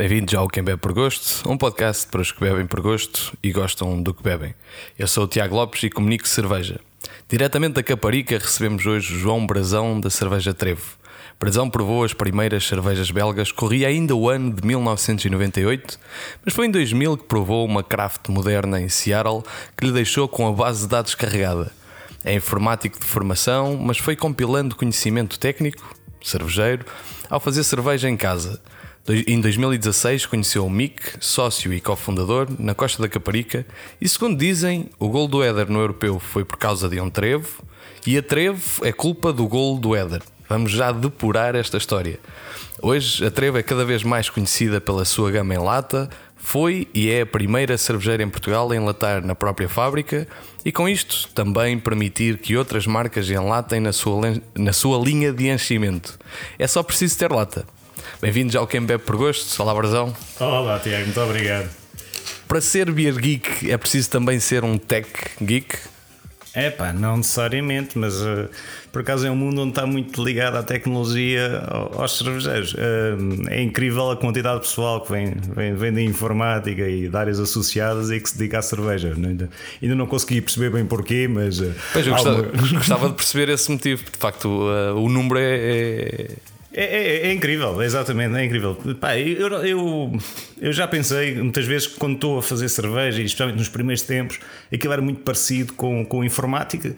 Bem-vindos ao Quem Bebe por Gosto, um podcast para os que bebem por gosto e gostam do que bebem. Eu sou o Tiago Lopes e comunico cerveja. Diretamente da Caparica recebemos hoje João Brazão da cerveja Trevo. Brazão provou as primeiras cervejas belgas, corria ainda o ano de 1998, mas foi em 2000 que provou uma craft moderna em Seattle que lhe deixou com a base de dados carregada. É informático de formação, mas foi compilando conhecimento técnico, cervejeiro, ao fazer cerveja em casa. Em 2016 conheceu o Mick, sócio e cofundador, na Costa da Caparica, e segundo dizem, o gol do Éder no europeu foi por causa de um trevo, e a trevo é culpa do gol do Éder. Vamos já depurar esta história. Hoje a Trevo é cada vez mais conhecida pela sua gama em lata, foi e é a primeira cervejeira em Portugal a enlatar na própria fábrica e com isto também permitir que outras marcas enlatem na sua, na sua linha de enchimento. É só preciso ter lata. Bem-vindos ao Quem Bebe por Gosto. Olá, Barzão. Olá, Tiago, muito obrigado. Para ser beer geek é preciso também ser um tech geek? É pá, não necessariamente, mas uh, por acaso é um mundo onde está muito ligado à tecnologia aos cervejeiros. Uh, é incrível a quantidade de pessoal que vem, vem, vem da informática e de áreas associadas e que se dedica à cerveja. Ainda, ainda não consegui perceber bem porquê, mas. Uh, pois eu gostava, gostava, de perceber esse motivo. De facto, o número é, é é, é, é, incrível, exatamente, é incrível. Pá, eu, eu, eu, já pensei muitas vezes que quando estou a fazer cerveja, e especialmente nos primeiros tempos, aquilo era muito parecido com, com informática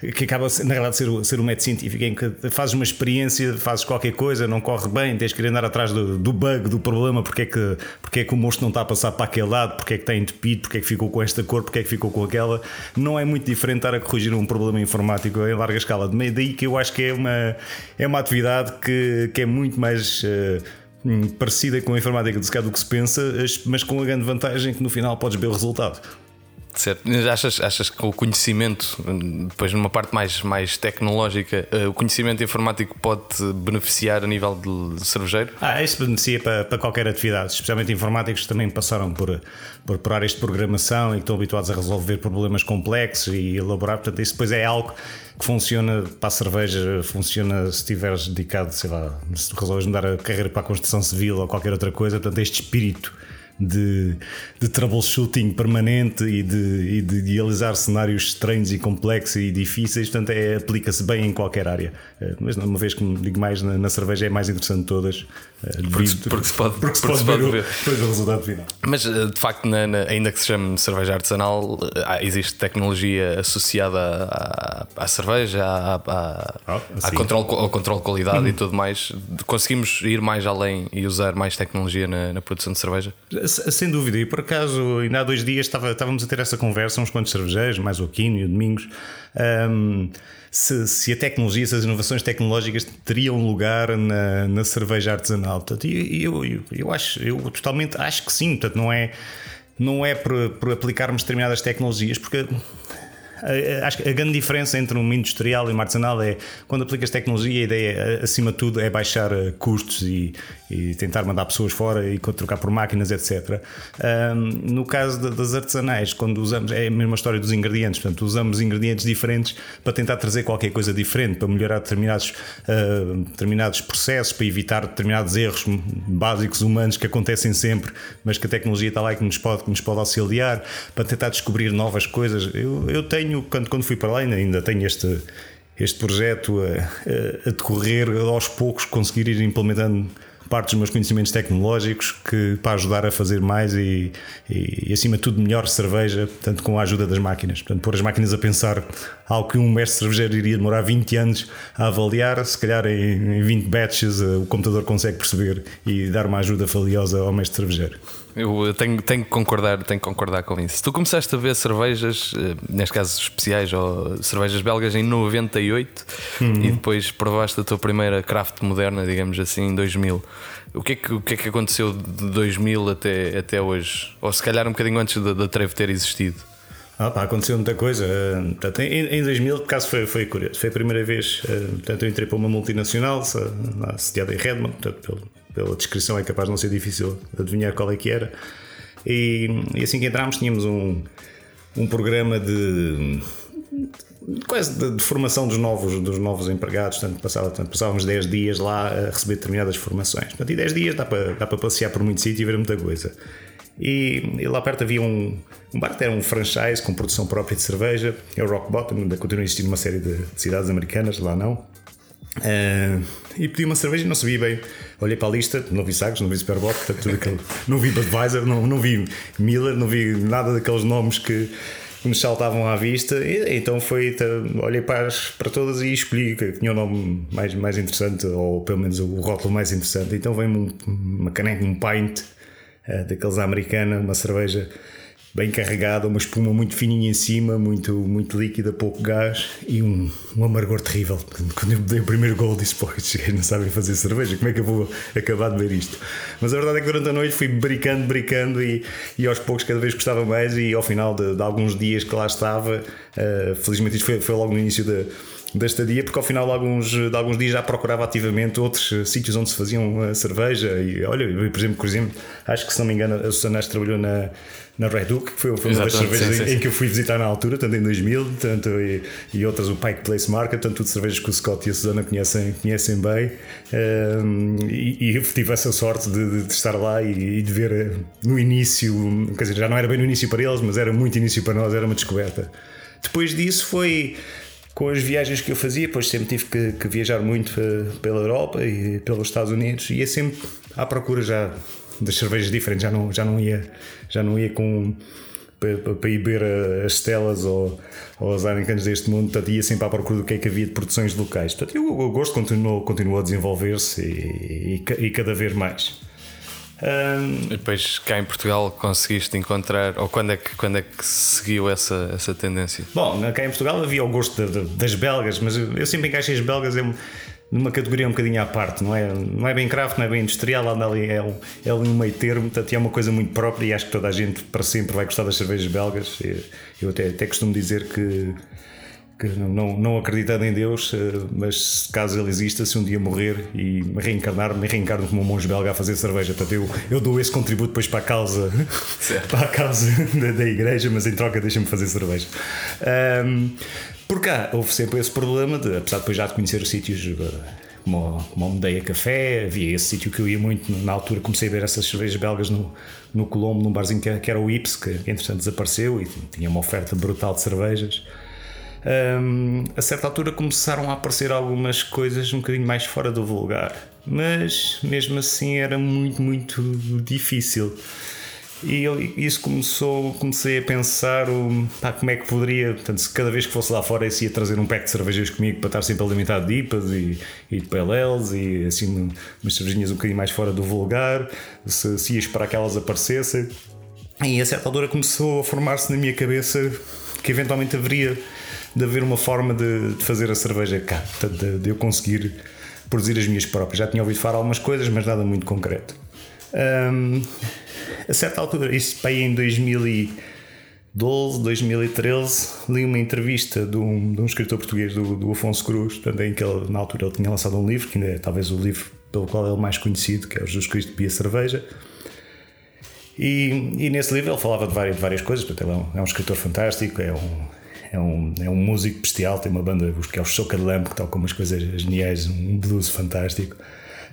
que acaba na realidade ser, ser um método científico em que fazes uma experiência, fazes qualquer coisa, não corre bem, tens que andar atrás do, do bug, do problema, porque é, que, porque é que o monstro não está a passar para aquele lado, porque é que está entupido, porque é que ficou com esta cor, porque é que ficou com aquela. Não é muito diferente estar a corrigir um problema informático em larga escala. Daí que eu acho que é uma, é uma atividade que, que é muito mais. Uh, parecida com a informática do que se pensa, mas com a grande vantagem que no final podes ver o resultado. Certo. Achas, achas que o conhecimento, depois numa parte mais, mais tecnológica, eh, o conhecimento informático pode beneficiar a nível de cervejeiro? Ah, isso beneficia para, para qualquer atividade, especialmente informáticos que também passaram por, por, por áreas de programação e que estão habituados a resolver problemas complexos e elaborar. Portanto, isso depois é algo que funciona para a cerveja, funciona se estiveres dedicado, sei lá, se resolves mudar a carreira para a construção civil ou qualquer outra coisa. Portanto, este espírito de, de troubleshooting permanente e de, e de idealizar cenários estranhos e complexos e difíceis, portanto, é, aplica-se bem em qualquer área. Eh, mas uma vez que me digo mais, na, na cerveja é mais interessante de todas. Eh, porque, porque, se pode, porque, porque se pode, ver, ver. o resultado final. Mas eh, de facto, na, na, ainda que se chame cerveja artesanal, existe tecnologia associada à, à cerveja, à, à, controle, ao controle de qualidade e tudo mais. Conseguimos ir mais além e usar mais tecnologia na, na produção de cerveja? Sem dúvida, e por acaso, ainda há dois dias estava, estávamos a ter essa conversa, uns quantos cervejeiros, mais o Aquino e o Domingos, um, se, se, a tecnologia, se as inovações tecnológicas teriam lugar na, na cerveja artesanal. Portanto, eu, eu, eu, acho, eu totalmente acho que sim, portanto, não é, não é por, por aplicarmos determinadas tecnologias, porque Acho que a grande diferença entre um industrial e um artesanal é quando aplicas tecnologia, a ideia, acima de tudo, é baixar eh, custos e, e tentar mandar pessoas fora e trocar por máquinas, etc. Um, no caso de, das artesanais, quando usamos, é a mesma história dos ingredientes, portanto, usamos ingredientes diferentes para tentar trazer qualquer coisa diferente, para melhorar determinados, uh, determinados processos, para evitar determinados erros básicos humanos que acontecem sempre, mas que a tecnologia está lá e que nos pode, que nos pode auxiliar, para tentar descobrir novas coisas. Eu, eu tenho tenho, quando, quando fui para lá, ainda, ainda tenho este, este projeto a, a, decorrer aos poucos, conseguir ir implementando parte dos meus conhecimentos tecnológicos que para ajudar a fazer mais e, e, e, acima de tudo melhor cerveja, portanto com a ajuda das máquinas. Portanto, pôr as máquinas a pensar algo que um mestre cervejeiro iria demorar 20 anos a avaliar, se calhar em, em 20 batches eh, o computador consegue perceber e dar uma ajuda valiosa ao mestre cervejeiro. Eu tenho, tenho que concordar, tenho que concordar com isso. Tu começaste a ver cervejas, eh, neste caso especiais, ou cervejas belgas em 98 uhum. e depois provaste a tua primeira craft moderna, digamos assim, em 2000. O que é que, o que, é que aconteceu de 2000 até, até hoje? Ou se calhar um bocadinho antes da, Trevo ter existido? Ah, pá, aconteceu muita coisa. Portanto, em, em 2000, por acaso, foi, foi curioso. Foi a primeira vez. Eh, portanto, eu entrei para uma multinacional, sediada em Redmond, portanto, pelo, pela descrição é capaz de não ser difícil adivinhar qual é que era. E, e assim que entramos, tínhamos um, um programa de quase de, de, formação dos novos, dos novos empregados. Portanto, passava, portanto, passávamos 10 dias lá a receber determinadas formações. Portanto, e 10 dias dá para, dá para passear por muito sítio e ver muita coisa. E, e, lá perto havia um, um bar que era um franchise com produção própria de cerveja, é o Rock Bottom, ainda continua a existir numa série de, de cidades americanas, lá não. Uh, e pedi uma cerveja e não sabia bem. Olhei para a lista, não vi Sagres, não vi aquilo. não vi Budweiser, não, não vi Miller, não vi nada daqueles nomes que me saltavam à vista. E, então foi, olhei para, as, para todas e escolhi que tinha o nome mais, mais interessante, ou pelo menos o rótulo mais interessante. Então veio-me uma caneca, um pint uh, daqueles americana, uma cerveja bem carregada, uma espuma muito fininha em cima, muito, muito líquida, pouco gás e um, um amargor terrível. Quando eu dei o primeiro gol, disse: Pô, não sabem fazer cerveja, como é que eu vou acabar de ver isto? Mas a verdade é que durante a noite fui brincando, brincando e, e aos poucos cada vez gostava mais. E ao final de, de alguns dias que lá estava, uh, felizmente isto foi, foi logo no início da da estadia, porque ao final de alguns, de alguns dias já procurava ativamente outros uh, sítios onde se faziam uh, cerveja. E olha, eu, por exemplo, por exemplo, acho que se não me engano, a Susana trabalhou na, na Red Hook, que foi, foi uma das cervejas sim, sim, em, que eu fui visitar na altura, tanto em 2000, tanto, e, e outras, o Pike Place Market, tanto tudo cervejas que o Scott e a Susana conhecem, conhecem bem. Um, e, e, tive essa sorte de, de estar lá e, e, de ver eh, no início, quer dizer, já não era bem no início para eles, mas era muito início para nós, era uma descoberta. Depois disso foi com as viagens que eu fazia, pois sempre tive que, que, viajar muito eh, pela Europa e pelos Estados Unidos, ia sempre à procura já das cervejas diferentes, já não, já não ia, já não ia com para, para ir ver as Stelas ou, ou as Heinekens deste mundo, portanto ia sempre à procura do que é que havia de produções locais. Portanto, o gosto continuou, continuou a desenvolver-se e, e, e, cada vez mais. Um... E depois cá em Portugal conseguiste encontrar, ou quando é que, quando é que seguiu essa, essa tendência? Bom, cá em Portugal havia o gosto de, de, das belgas, mas eu, sempre encaixei as belgas numa categoria um bocadinho à parte, não é? Não é bem craft, não é bem industrial, anda ali, é, é ali um meio termo, portanto é uma coisa muito própria e acho que toda a gente para sempre vai gostar das cervejas belgas. Eu até, até costumo dizer que, que não, não acreditando em Deus, eh, mas caso ele exista, se um dia morrer e reencarnar, me reencarno como um monge belga a fazer cerveja. Portanto, eu, eu dou esse contributo depois para a causa, para a causa da, da igreja, mas em troca deixa-me fazer cerveja. Um, por cá houve sempre esse problema, de, apesar de depois já de conhecer os sítios eh, como, como a Medeia Café, havia esse sítio que eu ia muito. Na altura comecei a ver essas cervejas belgas no, no Colombo, num barzinho que, que era o Ips, que entretanto desapareceu e tinha uma oferta brutal de cervejas. Um, a certa altura começaram a aparecer algumas coisas um bocadinho mais fora do vulgar, mas mesmo assim era muito, muito difícil. E isso começou, comecei a pensar pá, como é que poderia, portanto, se cada vez que fosse lá fora esse ia trazer um pack de cervejas comigo para estar sempre alimentado de IPAs e, e de PLLs e assim umas cervejinhas um bocadinho mais fora do vulgar, se, se ia esperar que elas aparecessem. E a certa altura começou a formar-se na minha cabeça que eventualmente haveria de haver uma forma de, de fazer a cerveja cá, de, de eu conseguir produzir as minhas próprias. Já tinha ouvido falar algumas coisas, mas nada muito concreto. Um, a certa altura, isso para em 2012, 2013, li uma entrevista de um, de um escritor português, do, do Afonso Cruz, também que ele, na altura ele tinha lançado um livro, que ainda é talvez o livro pelo qual ele é mais conhecido, que é o Jesus Cristo Pia Cerveja. E, e, nesse livro ele falava de várias, de várias coisas, portanto, ele é um, é um escritor fantástico, é um, é um, é um músico bestial, tem uma banda que é o Soca de Lamp, que toca umas coisas geniais, um blues fantástico.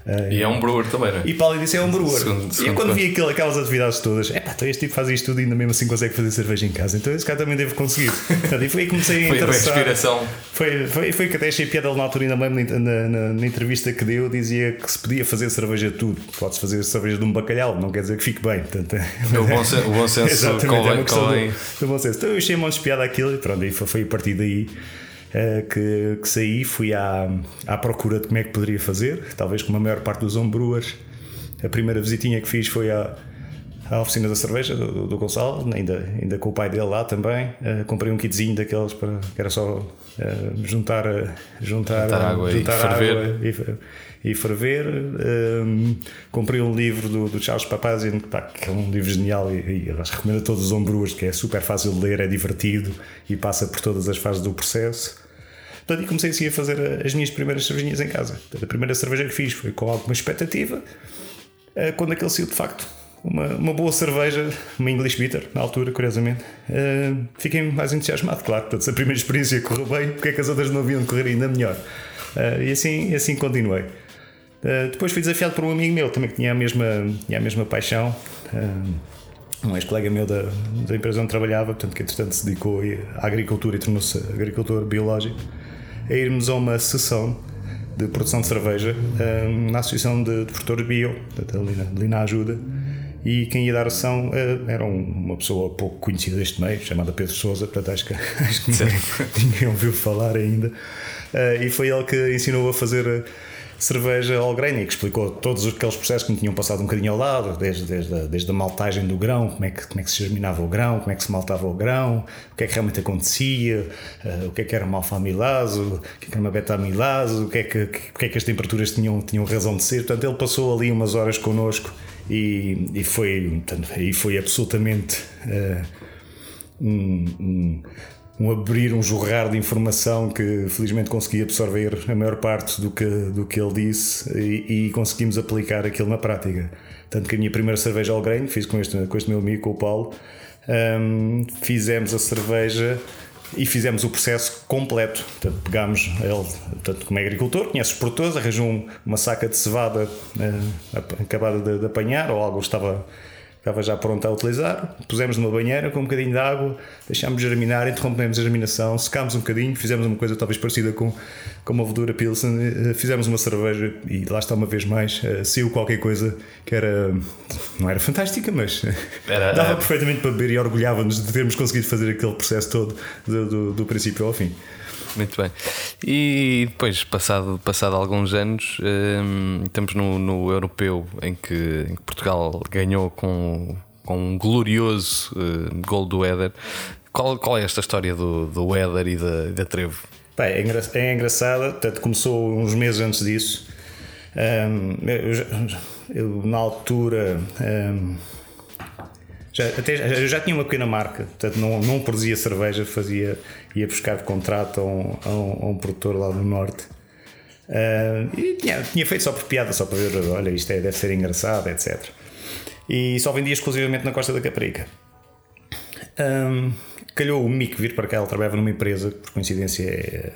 Uh, e é um brewer também, não é? E Paulo disse: é um brewer. Segundo, segundo e quando vi aquelas atividades todas, é pá, então este tipo faz isto tudo e ainda mesmo assim consegue fazer cerveja em casa, então esse cara também deve conseguir. Portanto, e foi aí que comecei a interessar. Foi inspiração. Foi, foi, foi que até achei piada na altura, ainda mesmo na, na, na, entrevista que deu, dizia que se podia fazer cerveja de tudo. Pode-se fazer cerveja de um bacalhau, não quer dizer que fique bem. Portanto, é o, bom, o bom senso convém. É do, do bom senso. Então eu achei um monte de piada aquilo e pronto, aí foi, foi a partir daí. Eh, que, que saí, fui à, à procura de como é que poderia fazer, talvez como a maior parte dos homebrewers. A primeira visitinha que fiz foi à, à oficina da cerveja do, do Gonçalo, ainda, ainda com o pai dele lá também. Uh, comprei um kitzinho daqueles para, que era só uh, juntar, juntar, juntar água, juntar e, ferver. e, e ferver. Um, comprei um livro do, do Charles Papazian, que é um livro genial e, e recomendo a todos os homebrewers, que é super fácil de ler, é divertido e passa por todas as fases do processo. Portanto, e comecei assim a fazer as minhas primeiras cervejinhas em casa. Portanto, a primeira cerveja que fiz foi com alguma expectativa. Eh, quando aquele saiu de facto uma, uma boa cerveja, uma English Bitter, na altura, curiosamente. Uh, fiquei mais entusiasmado, claro. Portanto, se a primeira experiência correu bem, porque é que as outras não haviam de correr ainda melhor? Uh, e assim, assim continuei. Uh, depois fui desafiado por um amigo meu também que tinha a mesma, tinha a mesma paixão. um ex-colega meu da, da empresa onde trabalhava, portanto, que entretanto se dedicou à agricultura e tornou-se agricultor biológico, a irmos a uma sessão de produção de cerveja na Associação de, de Produtores Bio, ali na, ali na Ajuda e quem ia dar ação uh, era uma pessoa pouco conhecida deste meio, chamada Pedro Souza, portanto acho que, acho que ninguém, ninguém, ouviu falar ainda. Uh, e foi ele que ensinou a fazer eh, cerveja all grain e que explicou todos aqueles processos que me tinham passado um bocadinho ao lado, desde, desde, a, desde a maltagem do grão, como é, que, como é que se germinava o grão, como é que se maltava o grão, o que é que realmente acontecia, uh, o que é que era uma alfa-amilase, o que é que era uma beta-amilase, o que é que, que, é que as temperaturas tinham, tinham razão de ser. Portanto, ele passou ali umas horas connosco e, e foi, portanto, aí foi absolutamente uh, um, um, um, abrir, um jorrar de informação que felizmente consegui absorver a maior parte do que, do que ele disse e, e conseguimos aplicar aquilo na prática. Tanto que a minha primeira cerveja ao grain fiz com este, com este meu amigo, com o Paulo, um, fizemos a cerveja e fizemos o processo completo. Portanto, pegámos ele, portanto, como é agricultor, conhece os produtores, arranjou uma saca de cevada uh, acabada de, de, apanhar ou algo estava estava já pronta a utilizar. Pusemos numa banheira com um bocadinho de água, deixámos germinar, interrompemos a germinação, secámos um bocadinho, fizemos uma coisa talvez parecida com, com uma vedura Pilsen, eh, fizemos uma cerveja e lá está uma vez mais, uh, saiu qualquer coisa que era. não era fantástica, mas era, dava perfeitamente para beber e orgulhava-nos de termos conseguido fazer aquele processo todo do, do, do princípio ao fim. Muito bem. E depois, passado, passado alguns anos, um, estamos no, no europeu em que, em que, Portugal ganhou com, com um glorioso uh, gol do Éder. Qual, qual é esta história do, do Éder e da, da Trevo? Bem, é, engra é engraçada, portanto, começou uns meses antes disso. Um, eu, eu, na altura. Um, já, até, eu já tinha uma pequena marca, portanto não, não produzia cerveja, fazia, ia buscar contrato a um, a um, a um produtor lá do norte. Uh, e tinha, tinha feito só por piada, só para ver, olha, isto é, deve ser engraçado, etc. E só vendia exclusivamente na Costa da Caparica. Um, calhou o Mick vir para cá, ele trabalhava numa empresa, por coincidência é,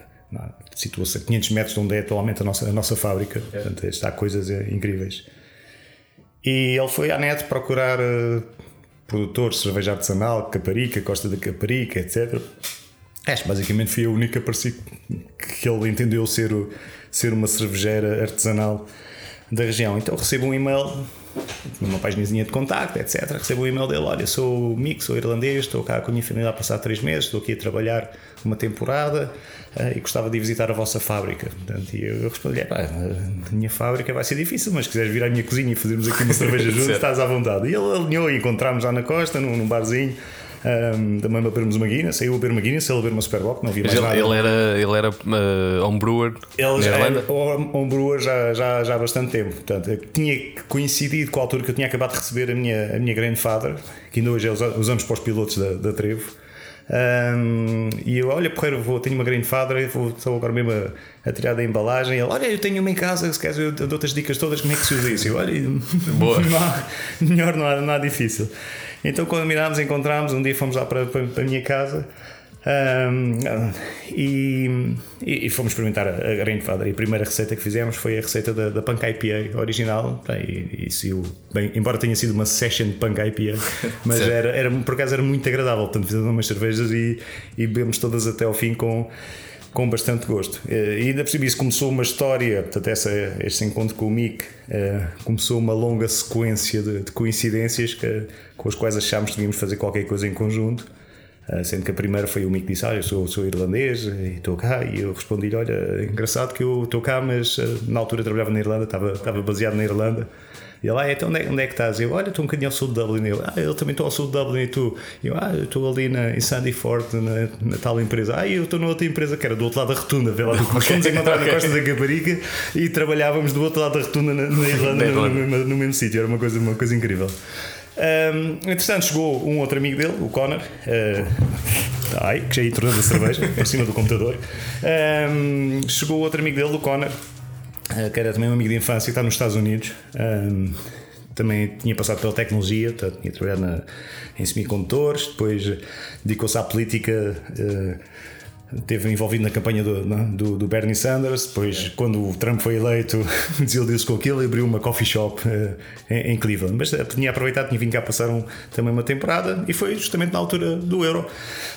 situa-se a 500 metros de onde é atualmente a nossa, a nossa fábrica, é. portanto está coisas é, incríveis. E ele foi à net procurar uh, produtores de cerveja artesanal, Caparica, Costa da Caparica, etc. Acho basicamente fui a única que ele entendeu ser, ser uma cervejeira artesanal da região. Então recebo um e-mail, numa páginazinha de contacto, etc. Recebo um e-mail dele: Olha, sou Mick, sou irlandês, estou cá com a minha família há passar três meses, estou aqui a trabalhar uma temporada uh, e gostava de ir visitar a vossa fábrica. Portanto, e eu respondi: a minha fábrica vai ser difícil, mas se quiseres vir à minha cozinha e fazermos aqui uma cerveja juntos, estás à vontade. E ele alinhou e encontramos lá na costa, num, num barzinho. Um, também bebermos uma Guinness, saiu a beber uma Guinness, ele a beber uma Superbock, não havia mais ele, nada. Ele era, ele era uh, homebrewer ele já era homebrewer já, já, já há bastante tempo. Portanto, tinha coincidido com a altura que eu tinha acabado de receber a minha, a minha grandfather, que ainda hoje é usamos para os pilotos da, da Trevo. Um, e eu, olha, porreiro, vou, tenho uma grandfather, vou, estou agora mesmo a, a tirar da embalagem. Ele, olha, eu tenho uma em casa, se queres, eu dou-te as dicas todas, como é que se usa isso? Eu, olha, Boa. Não há, melhor, não há, não há difícil. Então, quando mirámos, encontramos, um dia fomos lá para, para, para a minha casa. Um, e, e, fomos experimentar a, a Grandfather. E a primeira receita que fizemos foi a receita da, da Punk IPA original. E, e bem, embora tenha sido uma session de Punk IPA, mas era, era, por acaso era muito agradável. Portanto, fizemos umas cervejas e, e bebemos todas até ao fim com com bastante gosto. Eh, e ainda percebi isso, começou uma história, portanto, essa, este encontro com o Mick eh, começou uma longa sequência de, de coincidências que, com as quais achámos que devíamos fazer qualquer coisa em conjunto. Eh, sendo que a primeira foi o Mick disse: ah, eu sou, sou irlandês e estou cá. E eu respondi-lhe: Olha, é engraçado que eu estou cá, mas na altura trabalhava na Irlanda, estava, estava baseado na Irlanda. E ele, ah, então onde é, onde é que estás? Eu, olha, estou um bocadinho ao sul de Dublin. Eu, ah, eu também estou ao sul de Dublin e tu? Eu, ah, eu estou ali na, em Sandyford, na, na tal empresa. Ah, eu estou na outra empresa que era do outro lado da rotunda. Vê lá, nós fomos encontrar na costa da Caparica e trabalhávamos do outro lado da rotunda na, na Irlanda, no, no, no, mesmo sítio. Era uma coisa, uma coisa incrível. Um, entretanto, chegou um outro amigo dele, o Connor, uh, ai, que já ia tornando a cerveja por cima do computador. Um, chegou outro amigo dele, o Connor, que era também um amigo de infância, que está nos Estados Unidos. Um, também tinha passado pela tecnologia, portanto, tinha trabalhado na, em semicondutores, depois dedicou-se à política. Uh, Esteve envolvido na campanha do, do, do, Bernie Sanders. Depois, é. quando o Trump foi eleito, desiludiu-se com aquilo e abriu uma coffee shop uh, em, em, Cleveland. Mas tinha aproveitado, tinha vindo cá passar um, também uma temporada e foi justamente na altura do Euro.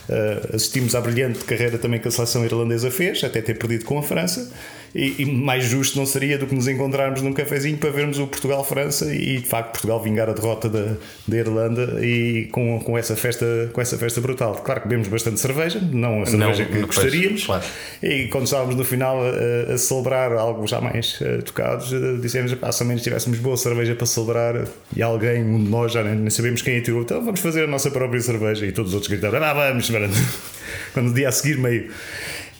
Uh, assistimos à brilhante carreira também que a seleção irlandesa fez, até ter perdido com a França. E, e, mais justo não seria do que nos encontrarmos num cafezinho para vermos o Portugal-França e de facto Portugal vingar a derrota da, da Irlanda e com, com, essa festa, com essa festa brutal. Claro que bebemos bastante cerveja, não a cerveja não, que gostaríamos. Claro. E quando estávamos no final a, a celebrar algo já mais uh, tocados, uh, dissemos: pá, se ao menos tivéssemos boa cerveja para celebrar e alguém, um de nós já nem, nem sabemos quem atirou, então vamos fazer a nossa própria cerveja. E todos os outros gritaram: ah, vamos, quando no dia a seguir meio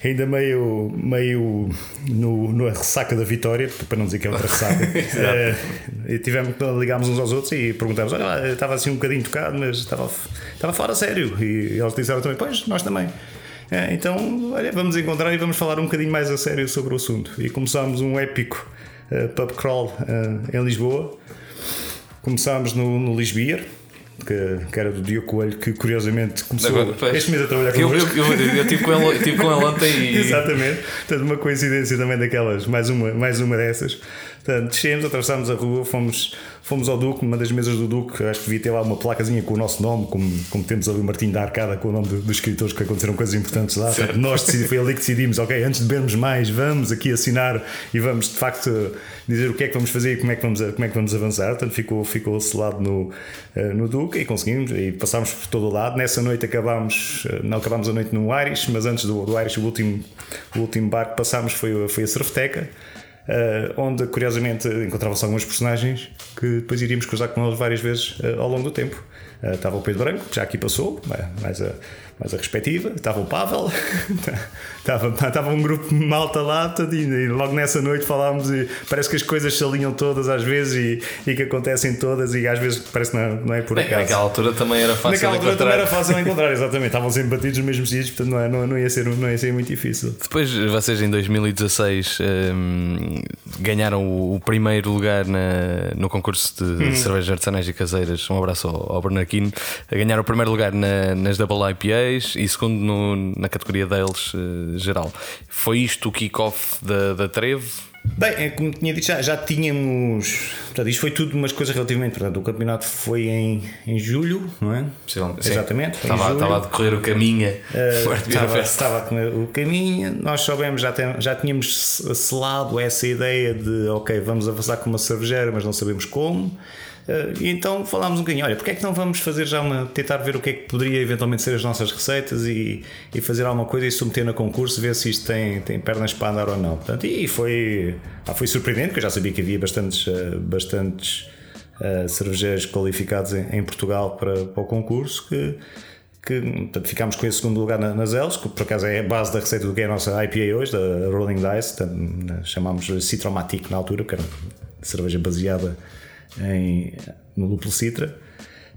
ainda meio, meio no, no ressaca da vitória, para não dizer que é outra ressaca. uh, tivemos, ligámos uns aos outros e perguntámos: olha, estava assim um bocadinho tocado, mas estava, estava fora sério. E eles disseram também: pois, nós também. É, então, olha, vamos encontrar e vamos falar um bocadinho mais a sério sobre o assunto. E começámos um épico uh, pub crawl uh, em Lisboa. Começámos no, no Lisbier, que, que, era do Diogo Coelho, que curiosamente começou Agora, este mês a trabalhar com eu, eu, eu, eu, tive com ele, tive com ele ontem e... Exatamente, portanto, uma coincidência também daquelas, mais uma, mais uma dessas. Portanto, descemos, atravessámos a rua, fomos Fomos ao Duque, uma das mesas do Duque, acho que devia ter lá uma placazinha com o nosso nome, como, como temos ali o Martim da Arcada com o nome dos escritores que aconteceram coisas importantes lá. Certo. Nós decidimos, foi ali que decidimos, ok, antes de bebermos mais, vamos aqui assinar e vamos de facto dizer o que é que vamos fazer e como é que vamos, como é que vamos avançar. Portanto, ficou, ficou selado no, eh, no Duque e conseguimos e passámos por todo o lado. Nessa noite acabámos, eh, não acabámos a noite no Irish, mas antes do, do Irish, o último, o último bar que passámos foi, foi a Surfteca. Uh, onde curiosamente encontravam-se alguns personagens que depois iríamos cruzar com eles várias vezes uh, ao longo do tempo. Uh, estava o Pedro Branco, que já aqui passou, mais a, mais a respectiva, estava o Pavel, estava, estava um grupo malta lá, e logo nessa noite falámos e parece que as coisas se alinham todas às vezes e, e que acontecem todas e às vezes parece que não, não é por acaso. Naquela altura também era fácil Naquela altura encontrar. também era fácil encontrar, exatamente, estavam sempre batidos nos mesmos sítios, portanto não, é, não, não, ia ser, não ia ser muito difícil. Depois vocês em 2016 um, ganharam o primeiro lugar na, no concurso de hum. cervejas artesanais e caseiras, um abraço ao, ao Bernardino, ganharam o primeiro lugar na, nas Double IPA e segundo no, na categoria deles uh, geral. Foi isto o kick-off da, da Treve? Bem, é como tinha dito, já, já tínhamos. Portanto, isto foi tudo umas coisas relativamente. Portanto, o campeonato foi em, em julho, não é? Sim, Exatamente. Estava, estava a decorrer o caminho. Uh, estava, estava a decorrer o caminho. Nós soubemos, já, tem, já tínhamos selado essa ideia de, ok, vamos avançar com uma cervejeira, mas não sabemos como. E então falámos um bocadinho, olha, porque é que não vamos fazer já uma. tentar ver o que é que poderia eventualmente ser as nossas receitas e, e fazer alguma coisa e submeter no concurso, ver se isto tem, tem pernas para andar ou não. Portanto, e foi, ah, foi surpreendente, porque eu já sabia que havia bastantes, uh, bastantes uh, cervejeiros qualificados em, em Portugal para, para, o concurso que. que portanto, ficámos com esse segundo lugar na, nas Eles, que por acaso é a base da receita do que é a nossa IPA hoje, da Rolling Dice, chamámos Citromatic na altura, que era cerveja baseada em, no Duplo Citra.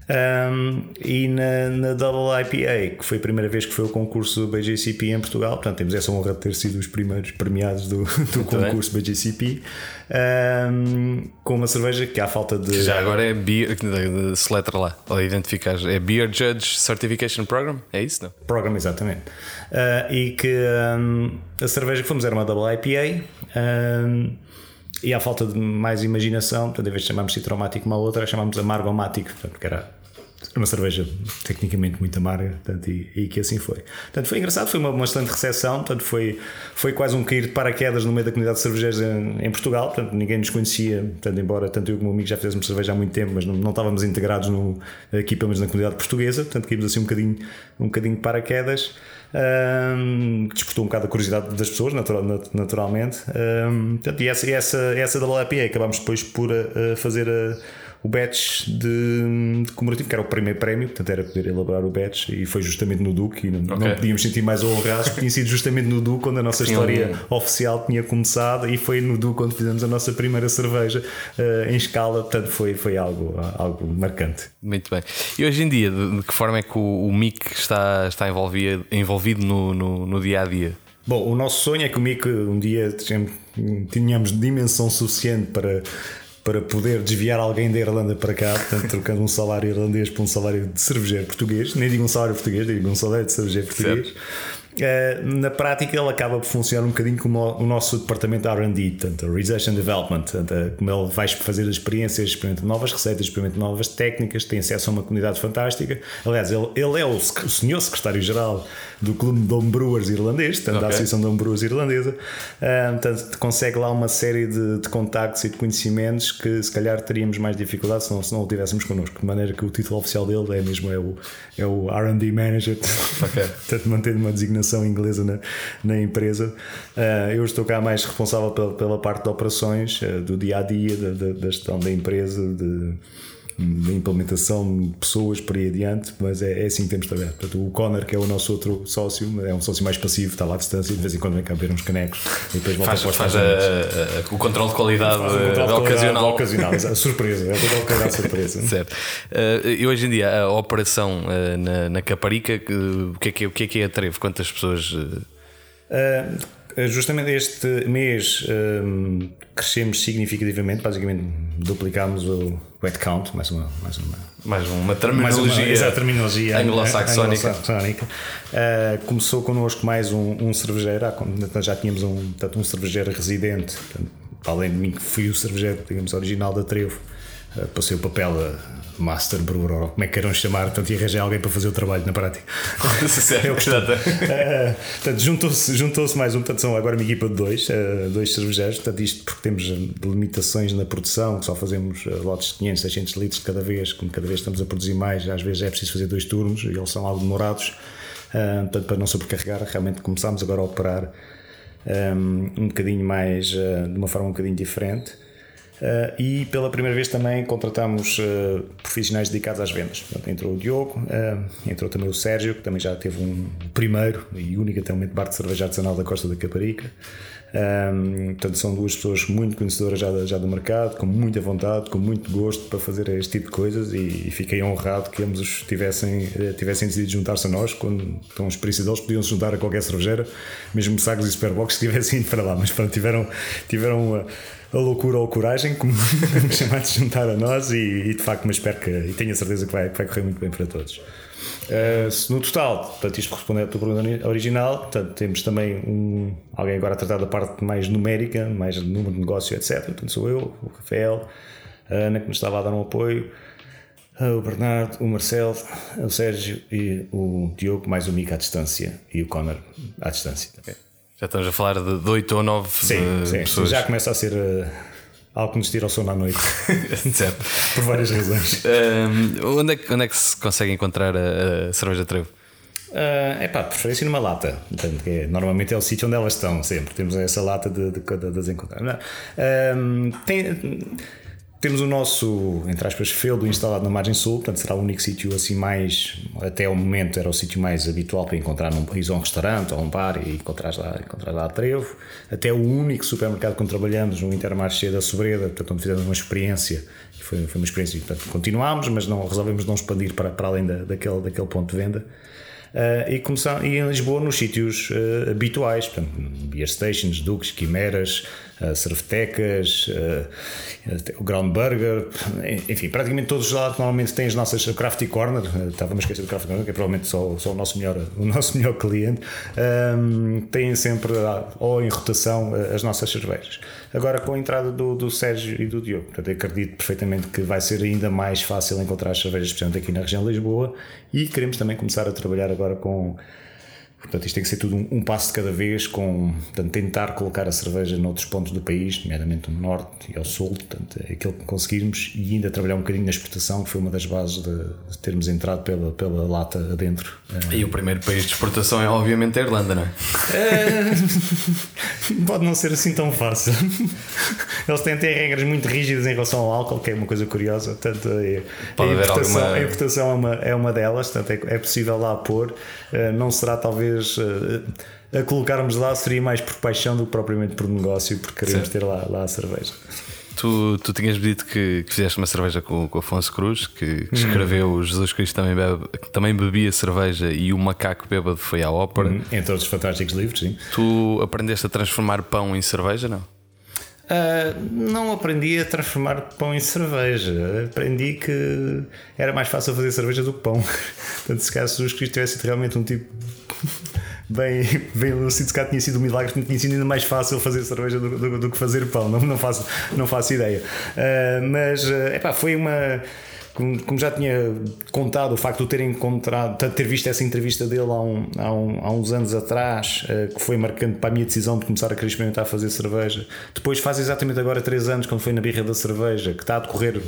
Um, e na, na, Double IPA, que foi a primeira vez que foi o concurso do BJCP em Portugal, portanto temos essa honra de ter sido os primeiros premiados do, do concurso bem. BJCP, um, com uma cerveja que há falta de. Já agora é Beer, se letra lá, ou identificar, é Beer Judge Certification Program, é isso, não? Program, exatamente. Uh, e que um, a cerveja que fomos era uma Double IPA. Um, e à falta de mais imaginação, portanto, em vez de chamarmos citromático uma outra, chamámos amargomático, portanto, que era uma cerveja tecnicamente muito amarga portanto, e, e, que assim foi. Portanto, foi engraçado, foi uma, uma excelente recepção, portanto, foi, foi quase um cair de paraquedas no meio da comunidade de cervejeiros em, em, Portugal, portanto, ninguém nos conhecia, portanto, embora tanto eu como o amigo já fizéssemos cerveja há muito tempo, mas não, não estávamos integrados no, aqui, pelo menos na comunidade portuguesa, portanto, caímos assim um bocadinho, um bocadinho de paraquedas um, que despertou um bocado a curiosidade das pessoas, natural, naturalmente. Um, portanto, e essa, essa, essa IPA acabámos depois por uh, fazer a o batch de, de, comemorativo, que era o primeiro prémio, portanto era poder elaborar o batch e foi justamente no Duque e não, okay. não podíamos sentir mais honrados porque tinha sido justamente no Duque quando a nossa história oficial tinha começado e foi no Duque quando fizemos a nossa primeira cerveja uh, em escala, portanto foi, foi algo, algo marcante. Muito bem. E hoje em dia, de, de que forma é que o, o MIC está, está envolvido, envolvido no, no, no dia a dia? Bom, o nosso sonho é que o MIC um dia tenhamos dimensão suficiente para para poder desviar alguém da Irlanda para cá, portanto, trocando um salário irlandês por um salário de cervejeiro português, nem digo um salário português, digo um salário de cervejeiro português. Certo. Uh, na prática, ele acaba por funcionar um bocadinho como o nosso departamento de RD, portanto, Research and Development, portanto, é como ele vai fazer as experiências, experimenta novas receitas, experimenta novas técnicas, tem acesso a uma comunidade fantástica. Aliás, ele, ele é o, o senhor secretário-geral do Clube de Homebrewers irlandês, portanto, okay. da Associação de Homebrewers irlandesa. Uh, portanto, consegue lá uma série de, de, contactos e de conhecimentos que se calhar teríamos mais dificuldade se não, se não o tivéssemos connosco. De maneira que o título oficial dele é mesmo é o, é o RD Manager, okay. portanto, mantendo uma designação inglesa na, na empresa. Uh, eu estou cá mais responsável pela, pela parte de operações, uh, do dia a dia, da, da, gestão da empresa, de da implementação de pessoas por aí adiante, mas é, é assim que temos de trabalhar. Portanto, o Connor, que é o nosso outro sócio, é um sócio mais passivo, está lá à distância, de vez em quando vem cá ver uns canecos e depois volta faz, faz a, a, o controle de qualidade controle ocasional. ocasional, a surpresa, é o controle de qualidade surpresa. certo. Uh, e hoje em dia, a operação uh, na, na Caparica, uh, o, que é que é, o que é que é a Trevo? Quantas pessoas. justamente este mês um, crescemos significativamente, basicamente duplicámos o headcount, mais uma, mais uma, mais uma terminologia, mais uma, terminologia. anglo-saxónica. Anglo uh, começou connosco mais um, um cervejeiro, já tínhamos um, portanto, um cervejeiro residente, portanto, além de mim que fui o cervejeiro digamos, original da Trevo, uh, passei o papel a Master Brewer, ou como é que queiram chamar, portanto, e arranjei alguém para fazer o trabalho na prática. é o que uh, portanto, juntou-se juntou mais um, portanto, são agora uma equipa de dois, uh, dois cervejeiros, portanto, isto porque temos limitações na produção, só fazemos uh, lotes de 500, 600 litros cada vez, como cada vez estamos a produzir mais, às vezes é preciso fazer dois turnos e eles são algo demorados, uh, portanto, para não sobrecarregar, realmente começámos agora a operar um, um bocadinho mais, de uma forma um bocadinho diferente. Uh, e pela primeira vez também contratamos uh, profissionais dedicados às vendas. Portanto, entrou o Diogo, uh, entrou também o Sérgio, que também já teve um primeiro e único até o momento bar de cerveja artesanal da Costa da Caparica. Um, portanto, são duas pessoas muito conhecedoras já, já, do mercado, com muita vontade, com muito gosto para fazer este tipo de coisas e, e fiquei honrado que ambos tivessem, tivessem decidido juntar-se a nós. Quando estão a experiência deles, podiam se juntar a qualquer cervejeira, mesmo Sagos e Superbox estivessem indo para lá, mas pronto, tiveram, tiveram a loucura ou a coragem, como chamar de juntar a nós, e, e, de facto, mas espero que, e tenho a certeza que vai, que vai correr muito bem para todos. Uh, se no total, portanto, isto responde à tua pergunta original, portanto, temos também um, alguém agora a tratar da parte mais numérica, mais número de negócio, etc. Portanto, sou eu, o Rafael, a Ana, que nos estava a dar um apoio, uh, o Bernardo, o Marcelo, o Sérgio e o Diogo, mais o Mico à distância e o Connor à distância. Okay. Já estamos a falar de 8 ou 9 sim, sim, pessoas. Já começa a ser uh, algo que nos tira o sono à noite. certo. Por várias razões. Um, onde, é que, onde é que se consegue encontrar a, a cerveja trevo? Uh, é pá, preferência numa lata. Portanto, é, normalmente é o sítio onde elas estão, sempre. Temos essa lata de, de, de, de as encontrar. Um, tem temos o nosso, entre aspas, feudo instalado na margem sul, portanto será o único sítio assim mais, até o momento era o sítio mais habitual para encontrar num país um restaurante ou um bar e encontrar lá, encontrar lá trevo. Até o único supermercado que trabalhamos, no Intermarché da Sobreda, portanto onde fizemos uma experiência, foi, foi uma experiência, portanto continuámos, mas não resolvemos não expandir para, para além da, daquele, daquele ponto de venda. Uh, e, começar, e em Lisboa nos sítios uh, habituais, portanto, beer stations, duques, quimeras, uh, cervetecas, o Ground Burger, enfim, praticamente todos os lados normalmente têm as nossas Crafty Corner, estava-me a esquecer do Crafty Corner, que é provavelmente só, só o, nosso melhor, o nosso melhor cliente, um, têm sempre ou em rotação as nossas cervejas. Agora com a entrada do, do Sérgio e do Diogo, portanto, acredito perfeitamente que vai ser ainda mais fácil encontrar as cervejas, especialmente aqui na região de Lisboa, e queremos também começar a trabalhar agora com Portanto, isto tem que ser tudo um, um, passo de cada vez, com portanto, tentar colocar a cerveja noutros pontos do país, nomeadamente no norte e ao sul, portanto, é aquilo que conseguirmos, e ainda trabalhar um bocadinho na exportação, que foi uma das bases de, termos entrado pela, pela lata adentro. E o primeiro país de exportação é, obviamente, a Irlanda, não é? é... Pode não ser assim tão fácil. Eles têm, têm regras muito rígidas em relação ao álcool, que é uma coisa curiosa. Portanto, é, a, importação, alguma... a importação é uma, é uma delas, portanto, é, é possível lá pôr. Eh, não será talvez talvez uh, a colocarmos lá seria mais por paixão do que propriamente por negócio, porque queremos ter lá, lá a cerveja. Tu, tu tinhas dito que, que fizeste uma cerveja com, com o Afonso Cruz, que, que uhum. escreveu uhum. Jesus Cristo também, bebe, também bebia cerveja e o macaco bêbado foi à ópera. Uhum. Entre outros fantásticos livros, sim. Tu aprendeste a transformar pão em cerveja, não? Uh, não aprendi a transformar pão em cerveja. Aprendi que era mais fácil fazer cerveja do que pão. Portanto, se caso Jesus Cristo tivesse realmente um tipo bem, bem lúcido, se cá tinha sido um milagre, tinha sido ainda mais fácil fazer cerveja do, do, do que fazer pão. Não, não, faço, não faço ideia. Uh, mas uh, epá, foi uma como, como, já tinha contado, o facto de ter encontrado, ter visto essa entrevista dele há, um, há, um, há uns anos atrás, uh, que foi marcante para a minha decisão de começar a querer experimentar fazer cerveja. Depois faz exatamente agora três anos, quando foi na Birra da Cerveja, que está a decorrer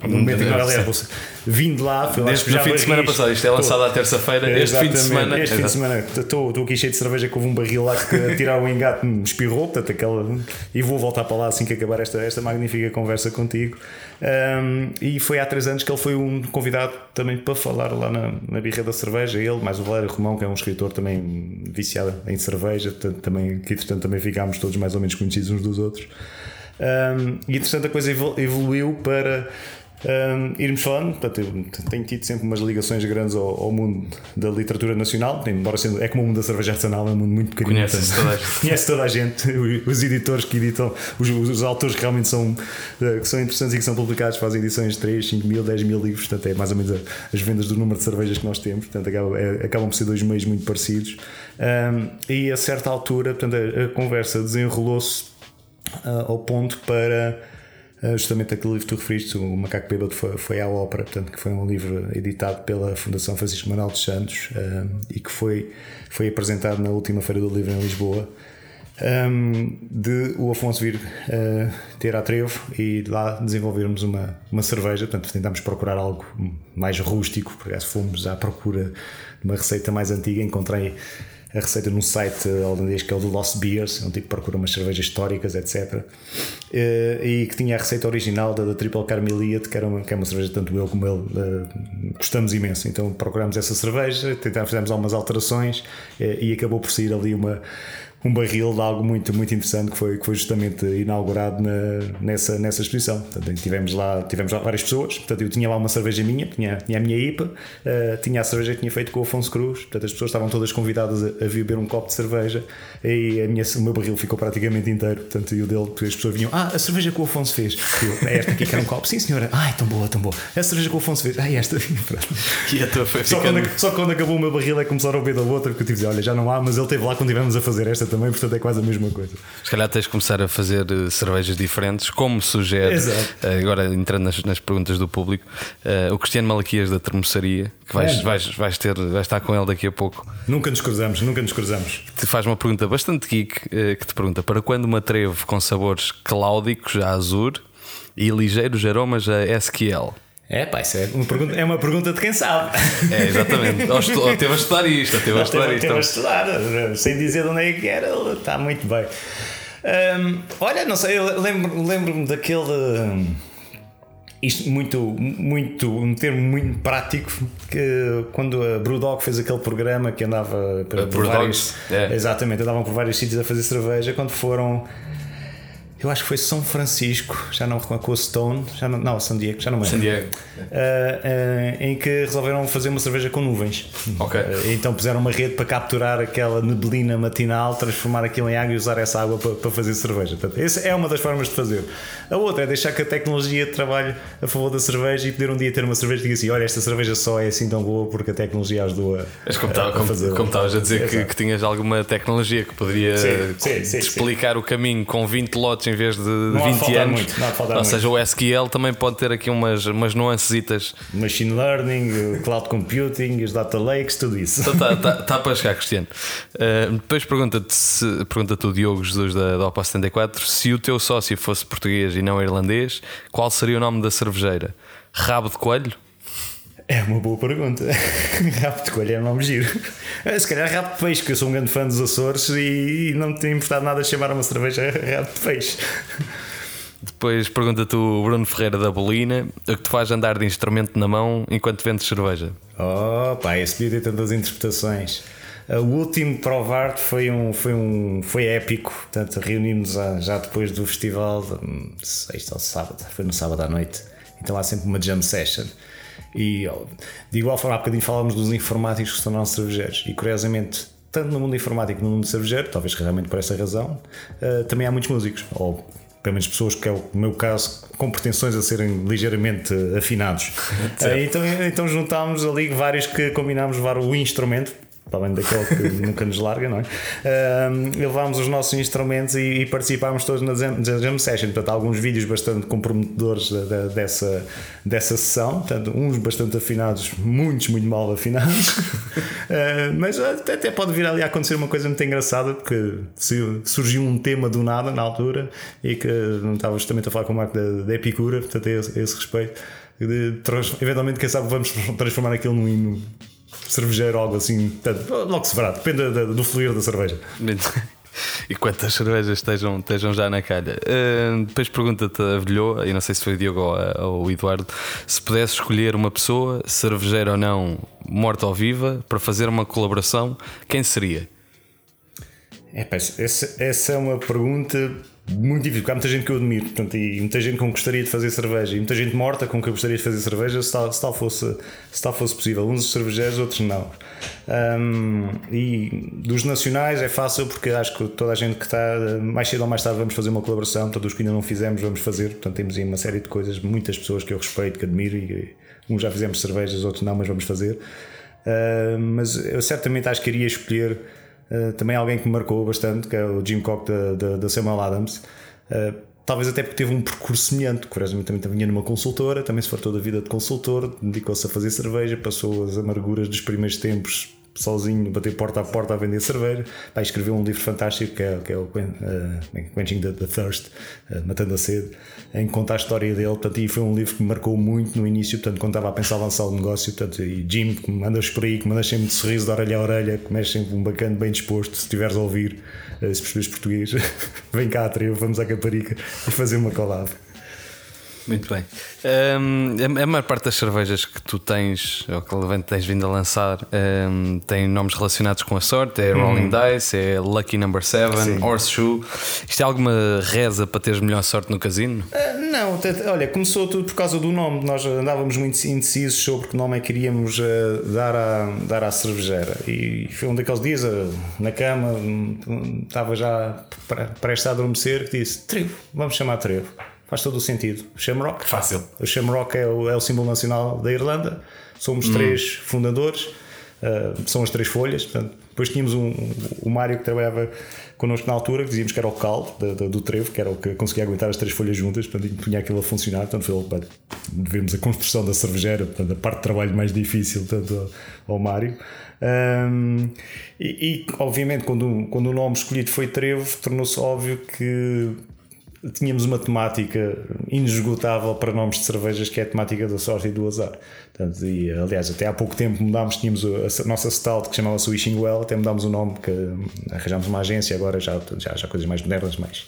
no momento em que aliás, vim de lá, fui lá Desde no fim de semana passado, isto é lançado à terça-feira, este fim de semana. Este fim de semana estou, estou aqui cheio de cerveja que houve um barril lá que a tirar o engate me espirrou, portanto, aquela, e vou voltar para lá assim que acabar esta, esta magnífica conversa contigo. Um, e foi há três anos que ele foi um convidado também para falar lá na, na Birra da Cerveja. Ele, mais o Valério Romão, que é um escritor também viciado em cerveja, portanto, também, que entretanto também ficámos todos mais ou menos conhecidos uns dos outros. Um, e entretanto a coisa evoluiu para um, irmos falando, portanto, eu tenho tido sempre umas ligações grandes ao, ao mundo da literatura nacional, embora sendo, é como o mundo da cerveja artesanal, é um mundo muito pequenino. Conhece toda, Conhece toda a gente, os editores que editam, os, os autores que realmente são, eh, que são interessantes e que são publicados fazem edições de 3, 5 mil, 10 mil livros, portanto, é mais ou menos as vendas do número de cervejas que nós temos, portanto, acabam, é, acabam por ser dois meios muito parecidos. Um, e a certa altura, portanto, a, a conversa desenrolou-se uh, ao ponto para justamente aquele livro que tu referiste, O Macaco Bêbado, foi, foi à ópera, portanto, que foi um livro editado pela Fundação Francisco Manuel dos Santos um, e que foi, foi apresentado na última Feira do Livro em Lisboa. Um, de o Afonso vir uh, ter a trevo e lá desenvolvermos uma, uma cerveja. Portanto, tentámos procurar algo mais rústico, porque fomos à procura de uma receita mais antiga. Encontrei a receita num site holandês que é o do Lost Beers, é um tipo procura umas cervejas históricas, etc. Eh, e que tinha a receita original da, da Triple Carmeliet, que, uma, que é uma cerveja tanto eu como ele uh, gostamos imenso. Então procurámos essa cerveja, tentámos, fizemos algumas alterações uh, e acabou por sair ali uma um barril de algo muito, muito interessante que foi, que foi justamente inaugurado na, nessa, nessa exposição. Portanto, tivemos lá, tivemos lá várias pessoas. Portanto, eu tinha lá uma cerveja minha, tinha, tinha a minha IPA, uh, tinha a cerveja que tinha feito com o Afonso Cruz. Portanto, as pessoas estavam todas convidadas a, a vir beber um copo de cerveja e a minha, o meu barril ficou praticamente inteiro. Portanto, e o dele, as pessoas vinham, ah, a cerveja que o Afonso fez. Eu, é esta aqui que era um copo. Sim, senhora. Ai, tão boa, tão boa. A cerveja que o Afonso fez. Ai, esta. e a tua foi só, quando, só quando acabou o meu barril é começaram a beber da outra, porque eu tive dizer, olha, já não há, mas ele esteve lá quando estivemos a fazer esta também, portanto é quase a mesma coisa. Se calhar tens de começar a fazer eh, cervejas diferentes, como sugere, Exato. Eh, agora entrando nas, nas perguntas do público, uh, o Cristiano Malaquias da Termoçaria, que vais, é. vais, vais, ter, vais estar com ele daqui a pouco. Nunca nos cruzamos, nunca nos cruzamos. Te faz uma pergunta bastante geek uh, que te pergunta: para quando uma trevo com sabores cláudicos a azul e ligeiros aromas a SQL? É, pá, isso é uma pergunta, é uma pergunta de quem sabe. É, exatamente. Ou, ou teve a estudar isto, ou teve a estudar isto. Teve a estudar, sem dizer de onde é que era, está muito bem. Um, olha, não sei, eu lembro-me lembro daquele. Um, isto muito, muito, um termo muito prático que quando a Brewdog fez aquele programa que andava por, por vários. É. Exatamente, andavam por vários sítios a fazer cerveja, quando foram eu acho que foi São Francisco, já não com a Stone, já não, não, San Diego, já não me lembro. San Diego. Uh, uh, em que resolveram fazer uma cerveja com nuvens. Ok. Uh, então puseram uma rede para capturar aquela neblina matinal, transformar aquilo em água e usar essa água para, para fazer cerveja. Portanto, essa é uma das formas de fazer. A outra é deixar que a tecnologia trabalhe a favor da cerveja e poder um dia ter uma cerveja e diga assim: olha, esta cerveja só é assim tão boa porque a tecnologia ajudou a, Mas como, a, a fazer. Como estavas a dizer que, que, tinhas alguma tecnologia que poderia sim, sim, sim, explicar o caminho com 20 lotes em vez de não 20 anos. Muito, Ou seja, o SQL também pode ter aqui umas, umas nuancesitas. Machine Learning, Cloud Computing, os Data Lakes, tudo isso. Então está tá, tá para chegar, Cristiano. Uh, depois pergunta-te pergunta o Diogo Jesus da, da Opa 74 se o teu sócio fosse português e não irlandês, qual seria o nome da cervejeira? Rabo de coelho? É uma boa pergunta. rabo de coelho é um nome giro. Eh, se calhar rabo de peixe, que eu sou um grande fã dos Açores e não me tenho importado nada a chamar uma cerveja rabo de peixe. Depois pergunta-te o Bruno Ferreira da Bolina o que te faz andar de instrumento na mão enquanto vendes cerveja. Oh, pá, esse vídeo tem tantas interpretações. O último Provarte foi um foi um foi épico, portanto reunimos já depois do festival, sexta ou sábado, foi no sábado à noite. Então há sempre uma jam session. E de igual forma, há bocadinho falávamos dos informáticos que se tornaram cervejeiros. E curiosamente, tanto no mundo informático como no mundo cervejeiro, talvez realmente por essa razão, uh, também há muitos músicos. Ou pelo menos pessoas que é o meu caso, com pretensões a serem ligeiramente afinados. então, então juntámos ali vários que combinámos levar o instrumento para além daquele que nunca nos larga, não é? Uh, levámos os nossos instrumentos e, e participámos todos na jam, jam session. Portanto, há alguns vídeos bastante comprometedores de, de, dessa, dessa sessão, portanto, uns bastante afinados, muitos muito mal afinados. uh, mas até, até, pode vir ali a acontecer uma coisa muito engraçada, porque surgiu um tema do nada na altura e que não estava justamente a falar com o Marco da, da Epicura, portanto, a esse, a esse respeito. De, eventualmente, quem sabe, vamos transformar aquilo num hino cervejeiro ou algo assim. Portanto, logo se verá, depende do fluir da cerveja. E quantas cervejas estejam, estejam já na calha? Uh, depois pergunta-te a Velhou, e não sei se foi o Diogo ou, o Eduardo, se pudesse escolher uma pessoa, cervejeira ou não, morta ou viva, para fazer uma colaboração, quem seria? É, essa, essa é uma pergunta muito difícil, porque há muita gente que eu admiro, portanto, e muita gente com que gostaria de fazer cerveja, e muita gente morta com que eu gostaria de fazer cerveja, se tal, se tal, fosse, se tal fosse possível. Uns cervejeiros, outros não. Um, e dos nacionais é fácil porque acho que toda a gente que está, mais cedo ou mais tarde, vamos fazer uma colaboração. Todos os que ainda não fizemos, vamos fazer. Portanto, temos aí uma série de coisas, muitas pessoas que eu respeito, que admiro, e uns já fizemos cervejas, outros não, mas vamos fazer. Mas eu certamente acho que iria escolher eh, também alguém que me marcou bastante, que é o Jim Cock da, da, da Samuel Adams. Uh, talvez até porque teve um percurso semelhante. Curiosamente também vinha numa consultora, também se for toda a vida de consultor, dedicou-se a fazer cerveja, passou as amarguras dos primeiros tempos sozinho, bater porta a porta a vender cerveja. Pá, escreveu um livro fantástico que é, que é o uh, Quenching the, the Thirst, uh, Matando a Sede, em que conta a história dele. Portanto, e foi um livro que me marcou muito no início, portanto, quando estava a pensar lançar o negócio. Portanto, e Jim, que me por aí, que me andas sempre de sorriso de orelha a orelha, que mexe sempre um bacana, bem disposto. Se estiveres a ouvir, uh, se percebes português, vem cá trevo, vamos à Caparica e fazer uma collab. Muito bem. Um, a, maior parte das cervejas que tu tens, ou que tens vindo a lançar, um, tem nomes relacionados com a sorte: é Rolling hum. Dice, é Lucky Number 7, Horseshoe. Isto é alguma reza para teres melhor sorte no casino? Uh, não, olha, começou tudo por causa do nome. Nós andávamos muito indecisos sobre que nome é que queríamos uh, dar, à, dar à cervejeira. E foi um daqueles dias, uh, na cama, um, estava já prestes a adormecer, que disse: Trevo, vamos chamar Trevo faz todo o sentido. Shamrock. Fácil. O Shamrock é o, é o símbolo nacional da Irlanda. Somos hum. três fundadores, uh, são as três folhas. Portanto, depois tínhamos um, o Mário que trabalhava connosco na altura, que dizíamos que era o caldo do, do trevo, que era o que conseguia aguentar as três folhas juntas, portanto, punha aquilo a funcionar. Portanto, foi para vemos a construção da cervejeira, portanto, a parte de trabalho mais difícil, portanto, ao, ao Mário. Um, e, e, obviamente, quando, quando o nome escolhido foi Trevo, tornou-se óbvio que tínhamos uma temática inesgotável para nomes de cervejas que é a temática da sorte e do azar. Portanto, e, aliás, até há pouco tempo mudámos, tínhamos a, nossa stout que chamava-se Wishing Well, até mudámos o nome, que arranjámos uma agência, agora já, já, já coisas mais modernas, mais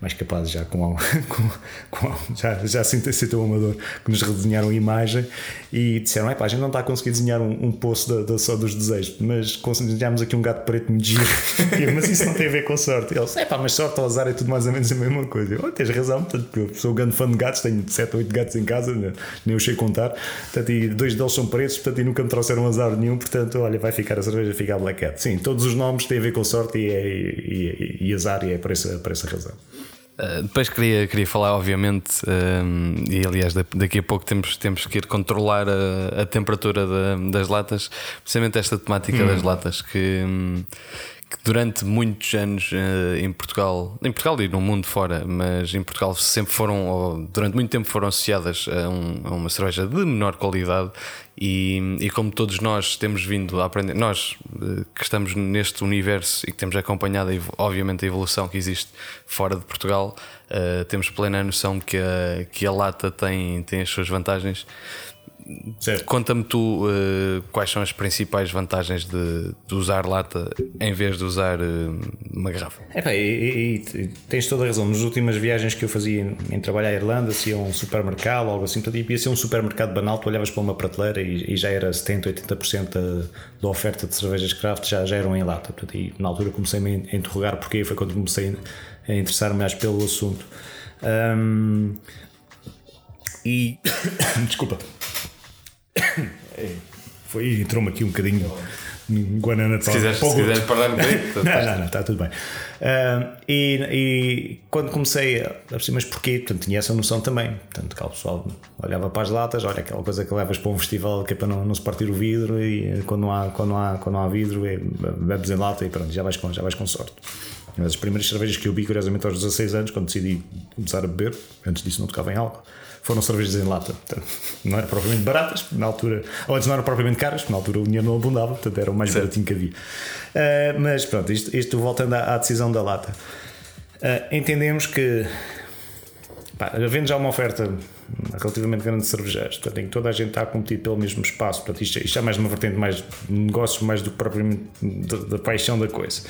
mais capazes já com, com, com já, já citou amador que nos redesenharam a imagem e disseram: é pá, a gente não está a conseguir desenhar um, um poço da, da, só dos desejos, mas desenhámos aqui um gato preto giro. mas isso não tem a ver com sorte. Eles, é pá, mas sorte ou azar é tudo mais ou menos a mesma coisa. Eu, oh, tens razão, portanto, eu sou um grande fã de gatos, tenho 7 ou 8 gatos em casa, nem eu sei contar, portanto, e dois deles são pretos, portanto, e nunca me trouxeram azar nenhum, portanto, olha, vai ficar a cerveja, fica a Black Cat. Sim, todos os nomes têm a ver com sorte e, é, e, e, e azar, e é por essa, por essa razão. Uh, depois queria, queria falar, obviamente, uh, e aliás, daqui a pouco temos, temos que ir controlar a, a temperatura das latas, precisamente esta temática hum. das latas, que, um, que durante muitos anos uh, em Portugal, em Portugal e no mundo fora, mas em Portugal sempre foram, durante muito tempo foram associadas a, um, a uma cerveja de menor qualidade e, e, como todos nós temos vindo a aprender, nós uh, que estamos neste universo e que temos acompanhado obviamente a evolução que existe fora de Portugal, uh, temos plena noção que a, que a lata tem, tem as suas vantagens Conta-me tu uh, quais são as principais vantagens de, de, usar lata em vez de usar uh, uma garrafa. É, e, e, e, tens toda a razão. Nas últimas viagens que eu fazia em, em trabalhar à Irlanda, se ia um supermercado ou algo assim, portanto, ia ser um supermercado banal, tu olhavas para uma prateleira e, e já era 70, 80% da, da oferta de cervejas craft já, já eram em lata. Portanto, e na altura comecei-me a interrogar porque foi quando comecei a interessar-me mais pelo assunto. Um, e desculpa. É, foi, entrou-me aqui um bocadinho Guanana Se quiseres, se quiseres parar no bocadinho. não, não, não, está tudo bem. Uh, e, e, quando comecei a perceber, mas porquê? Portanto, tinha essa noção também. Portanto, cá o pessoal olhava para as latas, olha aquela coisa que levas para um festival que é para não, não se partir o vidro e quando não há, quando não há, quando não há vidro, é, bebes em lata e pronto, já vais com, já vais com sorte. Mas as primeiras cervejas que eu vi, curiosamente, aos 16 anos, quando decidi começar a beber, antes disso não tocava em álcool foram cervejas em lata. Portanto, não eram propriamente baratas, na altura, ou antes não eram propriamente caras, porque na altura o dinheiro não abundava, portanto era o mais certo. baratinho que havia. Uh, mas pronto, isto, isto voltando à, à, decisão da lata. Uh, entendemos que, pá, havendo já uma oferta relativamente grande de cervejeiros, portanto, em que toda a gente está a competir pelo mesmo espaço, portanto, isto, isto é mais uma vertente mais de negócios, mais do que propriamente da, paixão da coisa.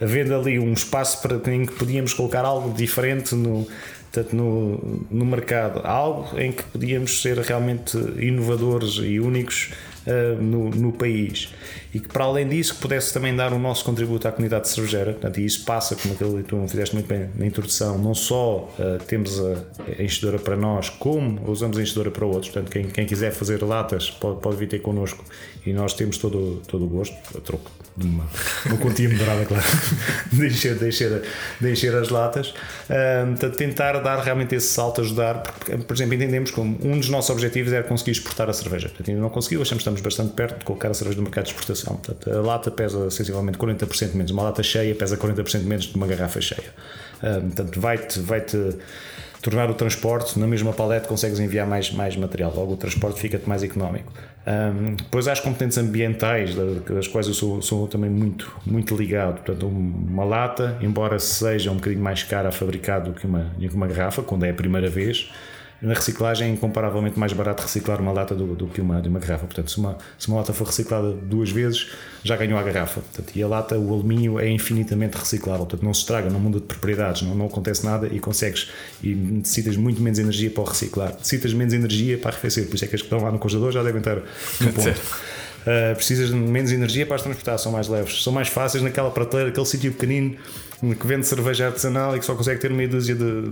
Havendo ali um espaço para, em que podíamos colocar algo diferente no portanto, no, no mercado, algo em que podíamos ser realmente inovadores e únicos uh, no, no país. E que para além disso que pudesse também dar o nosso contributo à comunidade cervejeira, portanto, e isso passa, como aquele tu fizeste muito bem na introdução, não só uh, temos a, a enchedora para nós, como usamos a enchedora para outros, portanto, quem, quem quiser fazer latas pode, pode vir ter connosco. E nós temos todo, todo o gosto, a troco de uma, uma quantia moderada, claro, de encher, de, encher, de encher as latas, uh, portanto, tentar dar realmente esse salto, ajudar, porque, por exemplo, entendemos como um dos nossos objetivos era conseguir exportar a cerveja, portanto, ainda não conseguiu, achamos que estamos bastante perto de colocar a cerveja no mercado de exportação. Portanto, a lata pesa sensivelmente 40% menos. Uma lata cheia pesa 40% menos de uma garrafa cheia. Um, portanto, vai-te vai -te tornar o transporte na mesma palete consegues enviar mais, mais material, logo o transporte fica-te mais económico. Um, depois há as competências ambientais, das quais eu sou, sou também muito, muito ligado. Portanto, uma lata, embora seja um bocadinho mais cara a fabricar do que uma, do que uma garrafa, quando é a primeira vez, na reciclagem é incomparavelmente mais barato reciclar uma lata do, do que uma, de uma garrafa. Portanto, se uma, se uma lata for reciclada duas vezes, já ganhou a garrafa. Portanto, e a lata, o alumínio é infinitamente reciclável, portanto, não se estraga, não muda de propriedades, não, não acontece nada e consegues e necessitas muito menos energia para o reciclar. Necessitas menos energia para arrefecer, por isso é que as que estão lá no congelador já devem estar no ponto. Uh, precisas de menos energia para as transportar, são mais leves, são mais fáceis naquela prateleira, aquele sítio pequenino que vende cerveja artesanal e que só consegue ter meia dúzia de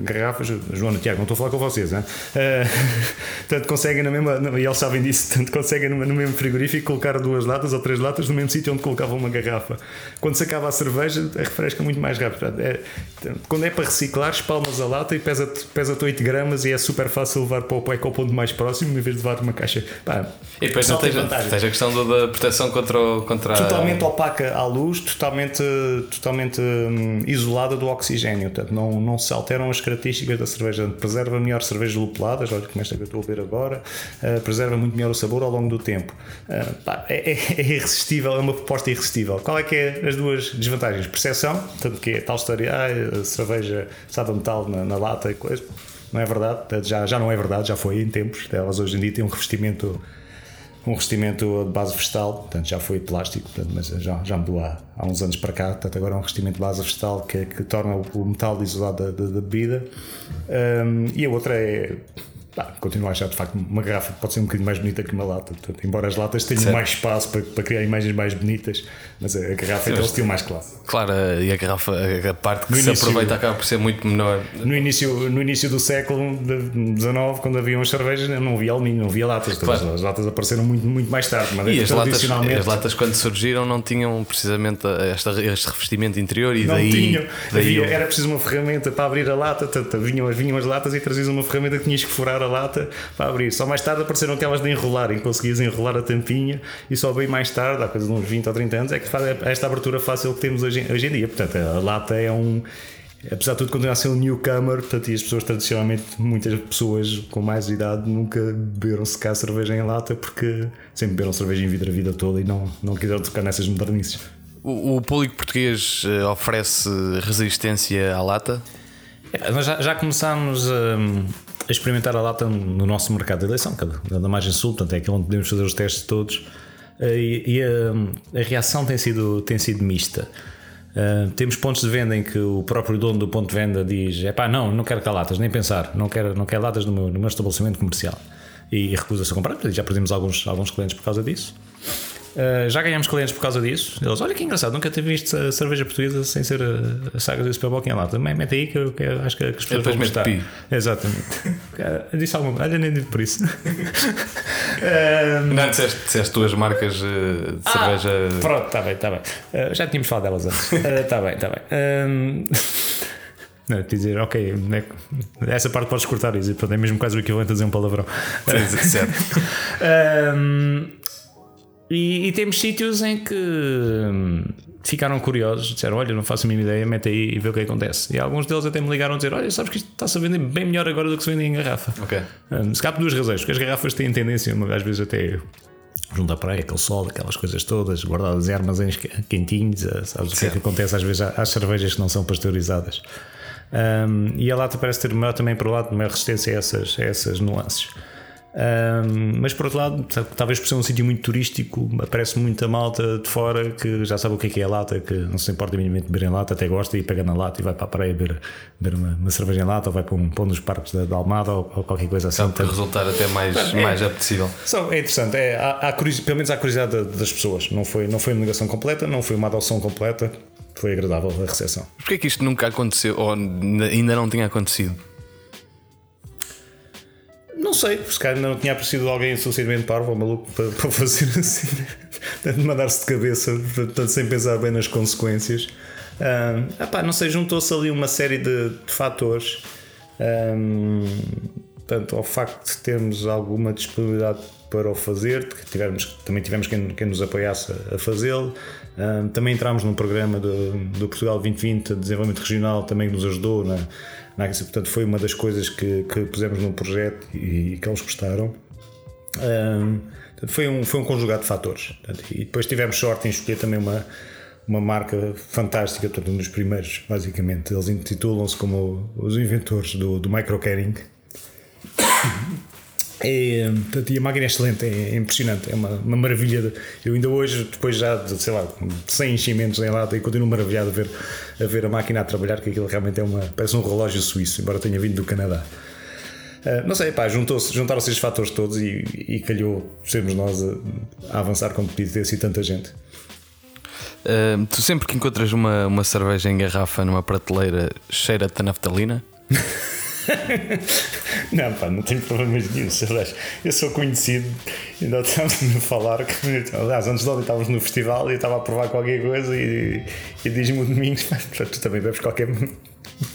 garrafas. Joana, Tiago, não estou a falar com vocês, né? Uh, tanto conseguem na mesma, e eles sabem disso, tanto conseguem no, mesmo frigorífico colocar duas latas ou três latas no mesmo sítio onde colocavam uma garrafa. Quando se acaba a cerveja, refresca muito mais rápido. É, quando é para reciclar, espalmas a lata e pesa-te pesa 8 gramas e é super fácil levar para o, ponto mais próximo em vez de levar uma caixa. Pá, e depois não tens, tens a questão da proteção contra, contra totalmente opaca à luz, totalmente, totalmente hum, isolada do oxigênio, portanto não, não se alteram as características da cerveja. Preserva melhor cervejas lupuladas, olha como esta que eu estou a ver agora, uh, preserva muito melhor o sabor ao longo do tempo. Uh, pá, é, é, é, irresistível, é uma proposta irresistível. Qual é que é as duas desvantagens? Percepção, portanto que é tal história, ah, a cerveja sabe metal na, na lata e coisa. Não é verdade, já, já não é verdade, já foi em tempos. Elas hoje em dia têm um revestimento um revestimento de base vegetal, portanto já foi plástico, portanto, mas já, já mudou há, há uns anos para cá, portanto agora é um revestimento de base vegetal que, que torna o metal isolado da, da, da bebida. Um, e a outra é Pá, continuo a achar de facto uma garrafa pode ser um bocadinho mais bonita que uma lata. Portanto, embora as latas tenham certo. mais espaço para, para, criar imagens mais bonitas, mas a garrafa é aquele estilo mais clássico. Claro, e a garrafa, a parte que no se início, aproveita acaba por ser muito menor. No início, no início do século XIX, quando haviam as cervejas, não havia alumínio, não havia latas. Claro. As latas apareceram muito, muito mais tarde. Mas e as latas, as latas, quando surgiram, não tinham precisamente este, este revestimento interior e não daí. Tinham. Daí havia, Era preciso uma ferramenta para abrir a lata, vinham, vinham as latas e trazias uma ferramenta que tinhas que furar a lata para abrir. Só mais tarde apareceram aquelas de enrolar, em que conseguias enrolar a tampinha e só bem mais tarde, há coisa de uns 20 ou 30 anos, é que esta abertura fácil que temos hoje, hoje em dia. Portanto, a lata é um apesar de tudo continuar a ser um newcomer, portanto, e as pessoas tradicionalmente, muitas pessoas com mais idade nunca beberam secar cerveja em lata porque sempre beberam cerveja em vidro a vida toda e não, não quiseram tocar nessas modernices. O, o público português eh, oferece resistência à lata? É, nós já, já começámos a, a, experimentar a lata no nosso mercado de eleição, da margem sul, portanto é aquele onde podemos fazer os testes todos. Eh, e, e a, a, reação tem sido, tem sido mista. Uh, temos pontos de venda em que o próprio dono do ponto de venda diz: é pá, não, não quero cá latas, nem pensar, não quero, não quero latas no meu, no meu estabelecimento comercial. E recusa-se a comprar, já perdemos alguns, alguns clientes por causa disso. Uh, já ganhamos clientes por causa disso. Eles, olha que engraçado, nunca tive visto a cerveja portuguesa sem ser a, a saga do Superbock em lata. Também mete aí que eu, que acho que, que as pessoas vão gostar. Pi. Exatamente. Disse alguma Olha, nem digo por isso. um, Não, disseste, disseste duas marcas uh, de ah, cerveja. Pronto, está bem, está bem. Uh, já tínhamos falado delas antes. Está bem, está bem. Um, não, dizer, ok, né, essa parte podes cortar isso, é mesmo quase o equivalente a dizer um palavrão. Sim, certo. um, e, e, temos sítios em que hum, ficaram curiosos, disseram: Olha, não faço a mínima ideia, mete aí e vê o que acontece. E alguns deles até me ligaram a dizer: Olha, sabes que isto está-se a vender bem melhor agora do que se vende em garrafa. Ok. Um, se cabe duas razões, porque as garrafas têm tendência, às vezes até junto à praia, aquele sol, aquelas coisas todas, guardadas em armazéns quentinhos, sabes o que é que acontece às vezes às cervejas que não são pasteurizadas. Um, e a lata parece ter maior também para o lado, maior resistência a essas, a essas nuances. Um, mas por outro lado, talvez por ser um sítio muito turístico, aparece muita malta de fora que já sabe o que é, que é a lata, que não se importa minimamente beber em lata, até gosta e pega na lata e vai para a praia beber, beber uma, uma cerveja em lata ou vai para um, para um dos parques da, da Almada ou, ou, qualquer coisa assim. Para resultar até mais, é, mais apetecível. Só, é interessante, é, há, há pelo menos há curiosidade das pessoas. Não foi, não foi uma negação completa, não foi uma adoção completa foi agradável a recepção. Porquê é que isto nunca aconteceu ou ainda não tinha acontecido? Não sei, se calhar não tinha aparecido alguém suficientemente parvo ou maluco para, para fazer assim, de mandar-se de cabeça, portanto, sem pensar bem nas consequências. Um, epá, não sei, juntou-se ali uma série de, de fatores. Um, portanto, ao facto de termos alguma disponibilidade para o fazer, tivemos, também tivemos quem, quem nos apoiasse a, fazê-lo. Um, também entramos num programa do, do, Portugal 2020 de desenvolvimento regional, também nos ajudou na, na portanto foi uma das coisas que, que pusemos no projeto e, e que eles gostaram. Um, foi, um, foi um conjugado de fatores. Portanto, e depois tivemos sorte em escolher também uma, uma marca fantástica, portanto, um dos primeiros, basicamente. Eles intitulam-se como os inventores do, do microcarrying. É, e a máquina é excelente, é, é impressionante, é uma, uma maravilha. De, eu ainda hoje, depois já de, sei lá, 100 enchimentos em lata, e continuo maravilhado a ver, a ver a máquina a trabalhar, que aquilo realmente é uma, parece um relógio suíço, embora tenha vindo do Canadá. Uh, não sei, pá, juntaram-se esses fatores todos e, e calhou sermos nós a, a avançar como podia ter sido tanta gente. Uh, tu sempre que encontras uma, uma cerveja em garrafa numa prateleira, cheira-te a naftalina? não, pá, não tenho problemas nenhum. Aliás, eu sou conhecido, ainda estávamos a falar aliás, antes de ontem estávamos no festival e estava a provar qualquer coisa e, e diz-me o Domingos, tu também bebes qualquer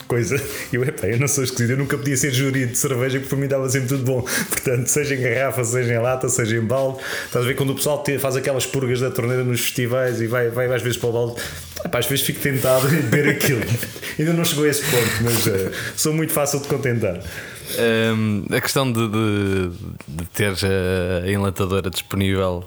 coisa. E eu, epá, eu não sou esquisito, eu nunca podia ser júri de cerveja, porque por mim dava sempre tudo bom. Portanto, seja em garrafa, seja em lata, seja em balde. Estás a ver quando o pessoal faz aquelas purgas da torneira nos festivais e vai, vai às vezes para o balde. Epá, às vezes fico tentado em beber aquilo. Ainda não chegou a esse ponto, mas uh, sou muito fácil de contentar. Um, a questão de, de, de ter a enlatadora disponível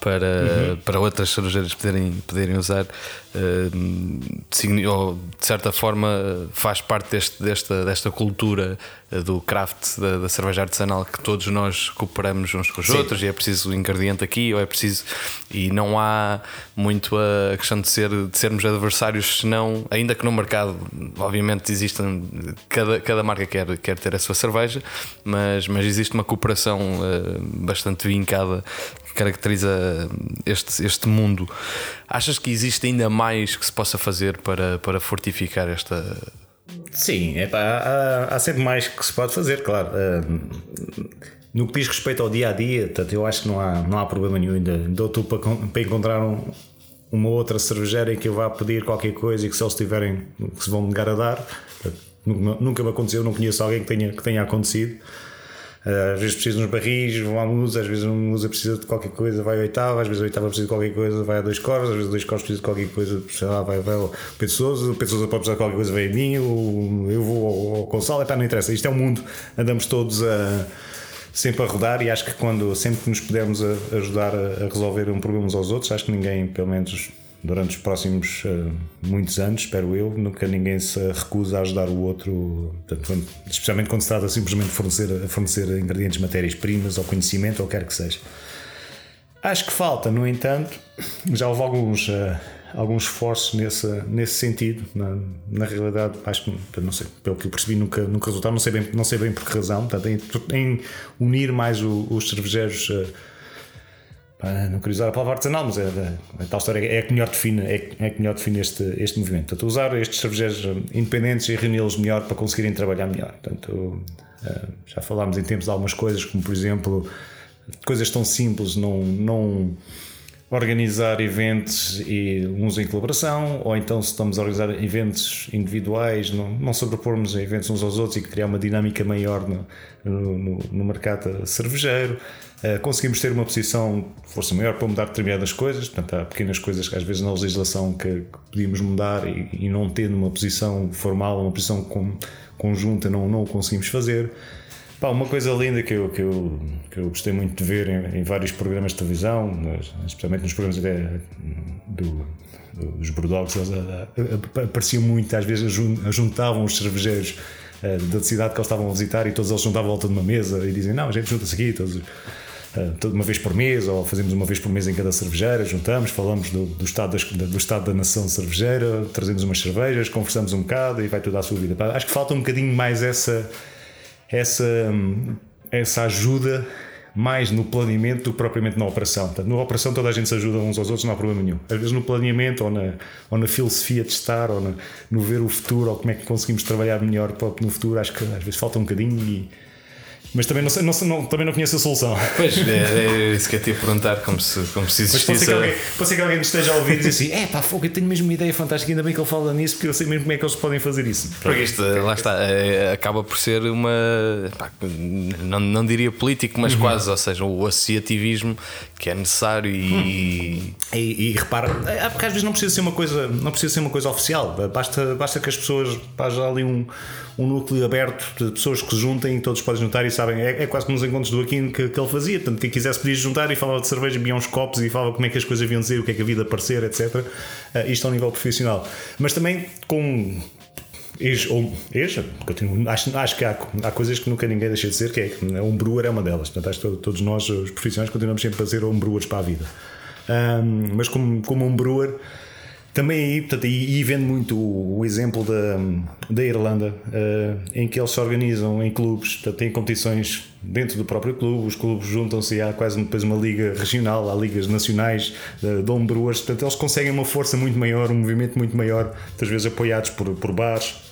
para, uhum. para outras cervejeiras poderem, poderem usar, uh, ou de certa forma faz parte deste, desta, desta cultura eh, do craft da, da, cerveja artesanal que todos nós cooperamos uns com os Sim. outros e é preciso o ingrediente aqui ou é preciso e não há muito a questão de, ser, de sermos adversários senão, ainda que no mercado obviamente existem cada, cada marca quer, quer ter a sua cerveja mas, mas existe uma cooperação uh, bastante vincada caracteriza este, este mundo. Achas que existe ainda mais que se possa fazer para, para fortificar esta. Sim, há, há, sempre mais que se pode fazer, claro. No que diz respeito ao dia a dia, eu acho que não há, não há problema nenhum ainda. Dou tu para, para encontrar um, uma outra cervejeira em que eu vá pedir qualquer coisa e que se eles tiverem, que se vão negar a dar. Nunca, nunca me aconteceu, não conheço alguém que tenha, que tenha acontecido. Eh, às vezes precisa uns barris, vão à musa, às vezes a musa precisa de qualquer coisa, vai à oitava, às vezes a oitava precisa de qualquer coisa, vai a dois coros, às vezes dois coros precisa de qualquer coisa, sei lá, vai, vai ao Pedro o Pedro pode precisar de qualquer coisa, vai a mim, eu vou ao, ao é pá, não interessa, isto é um mundo, andamos todos a sempre a rodar e acho que quando sempre que nos pudermos ajudar a resolver um problema uns aos outros, acho que ninguém, pelo menos durante os próximos uh, muitos anos, espero eu, nunca ninguém se recusa a ajudar o outro, portanto, especialmente quando se trata simplesmente de fornecer, fornecer ingredientes, matérias-primas ou conhecimento ou quer que seja. Acho que falta, no entanto, já houve alguns, uh, alguns esforços nesse, nesse sentido. Na, na realidade, acho que, não sei, pelo que eu percebi, nunca, nunca resultaram, não sei bem, não sei bem por que razão, portanto, em, em unir mais o, os cervejeiros. Uh, não queria usar a palavra artesanal, mas é, a tal história é que melhor define, é, é que melhor define este, este movimento. Portanto, usar estes cervejeiros independentes e reuni-los melhor para conseguirem trabalhar melhor. Portanto, já falámos em tempos de algumas coisas, como por exemplo, coisas tão simples, não, não organizar eventos e uns em colaboração, ou então se estamos a organizar eventos individuais, não, não sobrepormos eventos uns aos outros e criar uma dinâmica maior no, no, no mercado cervejeiro. Uh, conseguimos ter uma posição de força maior para mudar determinadas coisas, portanto há pequenas coisas que às vezes na legislação que, que podíamos mudar e, e, não tendo uma posição formal, uma posição com, conjunta, não, não o conseguimos fazer. Pá, uma coisa linda que eu, que eu, que eu gostei muito de ver em, em vários programas de televisão, especialmente nos programas até do, dos Bulldogs, apareciam muito, às vezes juntavam os cervejeiros uh, da cidade que eles estavam a visitar e todos eles juntavam à volta de uma mesa e dizem: Não, a gente junta-se aqui todos. Uh, uma vez por mês, ou fazemos uma vez por mês em cada cervejeira, juntamos, falamos do, do, estado, das, do estado da nação cervejeira, trazemos umas cervejas, conversamos um bocado e vai tudo à sua vida. Acho que falta um bocadinho mais essa essa, essa ajuda mais no planeamento do que propriamente na operação. Portanto, na operação toda a gente se ajuda uns aos outros, não há problema nenhum. Às vezes no planeamento ou na, ou na filosofia de estar ou na, no ver o futuro ou como é que conseguimos trabalhar melhor no futuro, acho que às vezes falta um bocadinho e mas também não, sei, não, não, também não conheço a solução. Pois, é, é isso que eu te ia perguntar, como se, como se existisse. Pode ser, que alguém, pode ser que alguém esteja a ouvir e assim: é pá, fogo, eu tenho mesmo uma ideia fantástica, ainda bem que ele fala nisso, porque eu sei mesmo como é que eles podem fazer isso. Porque isto, lá está, é, acaba por ser uma. Pá, não, não diria político, mas uhum. quase, ou seja, o associativismo que é necessário e. Hum. E, e, repara, é, porque às vezes não precisa ser uma coisa, não precisa ser uma coisa oficial, basta, basta que as pessoas, haja ali um um núcleo aberto de pessoas que se juntem, todos podem juntar e sabem. É, é quase como nos encontros do Aquino que, que ele fazia. Portanto, quem quisesse podia juntar e falava de cerveja, bebia uns copos e falava como é que as coisas deviam dizer, o que é que a vida parecer, etc. Uh, isto ao nível profissional. Mas também com Ex, ou ex, acho, acho que há, há coisas que nunca ninguém deixa de ser, que é um brewer é uma delas. Portanto, acho que todos nós, os profissionais, continuamos sempre a ser um brewers para a vida. Um, mas como, como um brewer, também aí, portanto, e, e vendo muito o, o, exemplo da, da Irlanda, uh, em que eles se organizam em clubes, portanto, têm competições dentro do próprio clube, os clubes juntam-se há quase depois uma liga regional, há ligas nacionais de, de homebrewers, portanto, eles conseguem uma força muito maior, um movimento muito maior, muitas vezes apoiados por, por bares.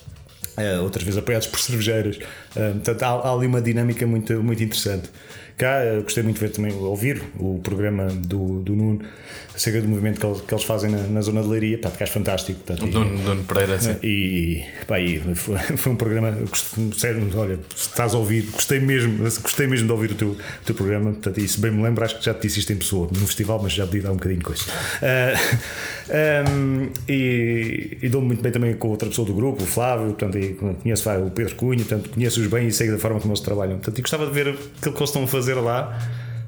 Uh, outras vezes apoiados por cervejeiras, uh, portanto há, há ali uma dinâmica muito, muito interessante. Cá gostei muito de ver também, ouvir o programa do, do Nuno acerca do movimento que eles, que eles fazem na, na, zona de Leiria, pá, acho fantástico. Portanto, o Dono Pereira, sim. E, pá, e foi, foi, um programa, sério, olha, estás a ouvir, gostei mesmo, gostei mesmo de ouvir o teu, o teu programa, portanto, isso bem me lembro, acho que já te disse isto em pessoa, no festival, mas já podia dar um bocadinho de coisa. Uh, ah, um, e, e dou-me muito bem também com outra pessoa do grupo, o Flávio, portanto, e conheço vai, o Pedro Cunha, portanto, conheço-os bem e sei da forma como eles trabalham. Portanto, e gostava de ver aquilo que eles estão a fazer lá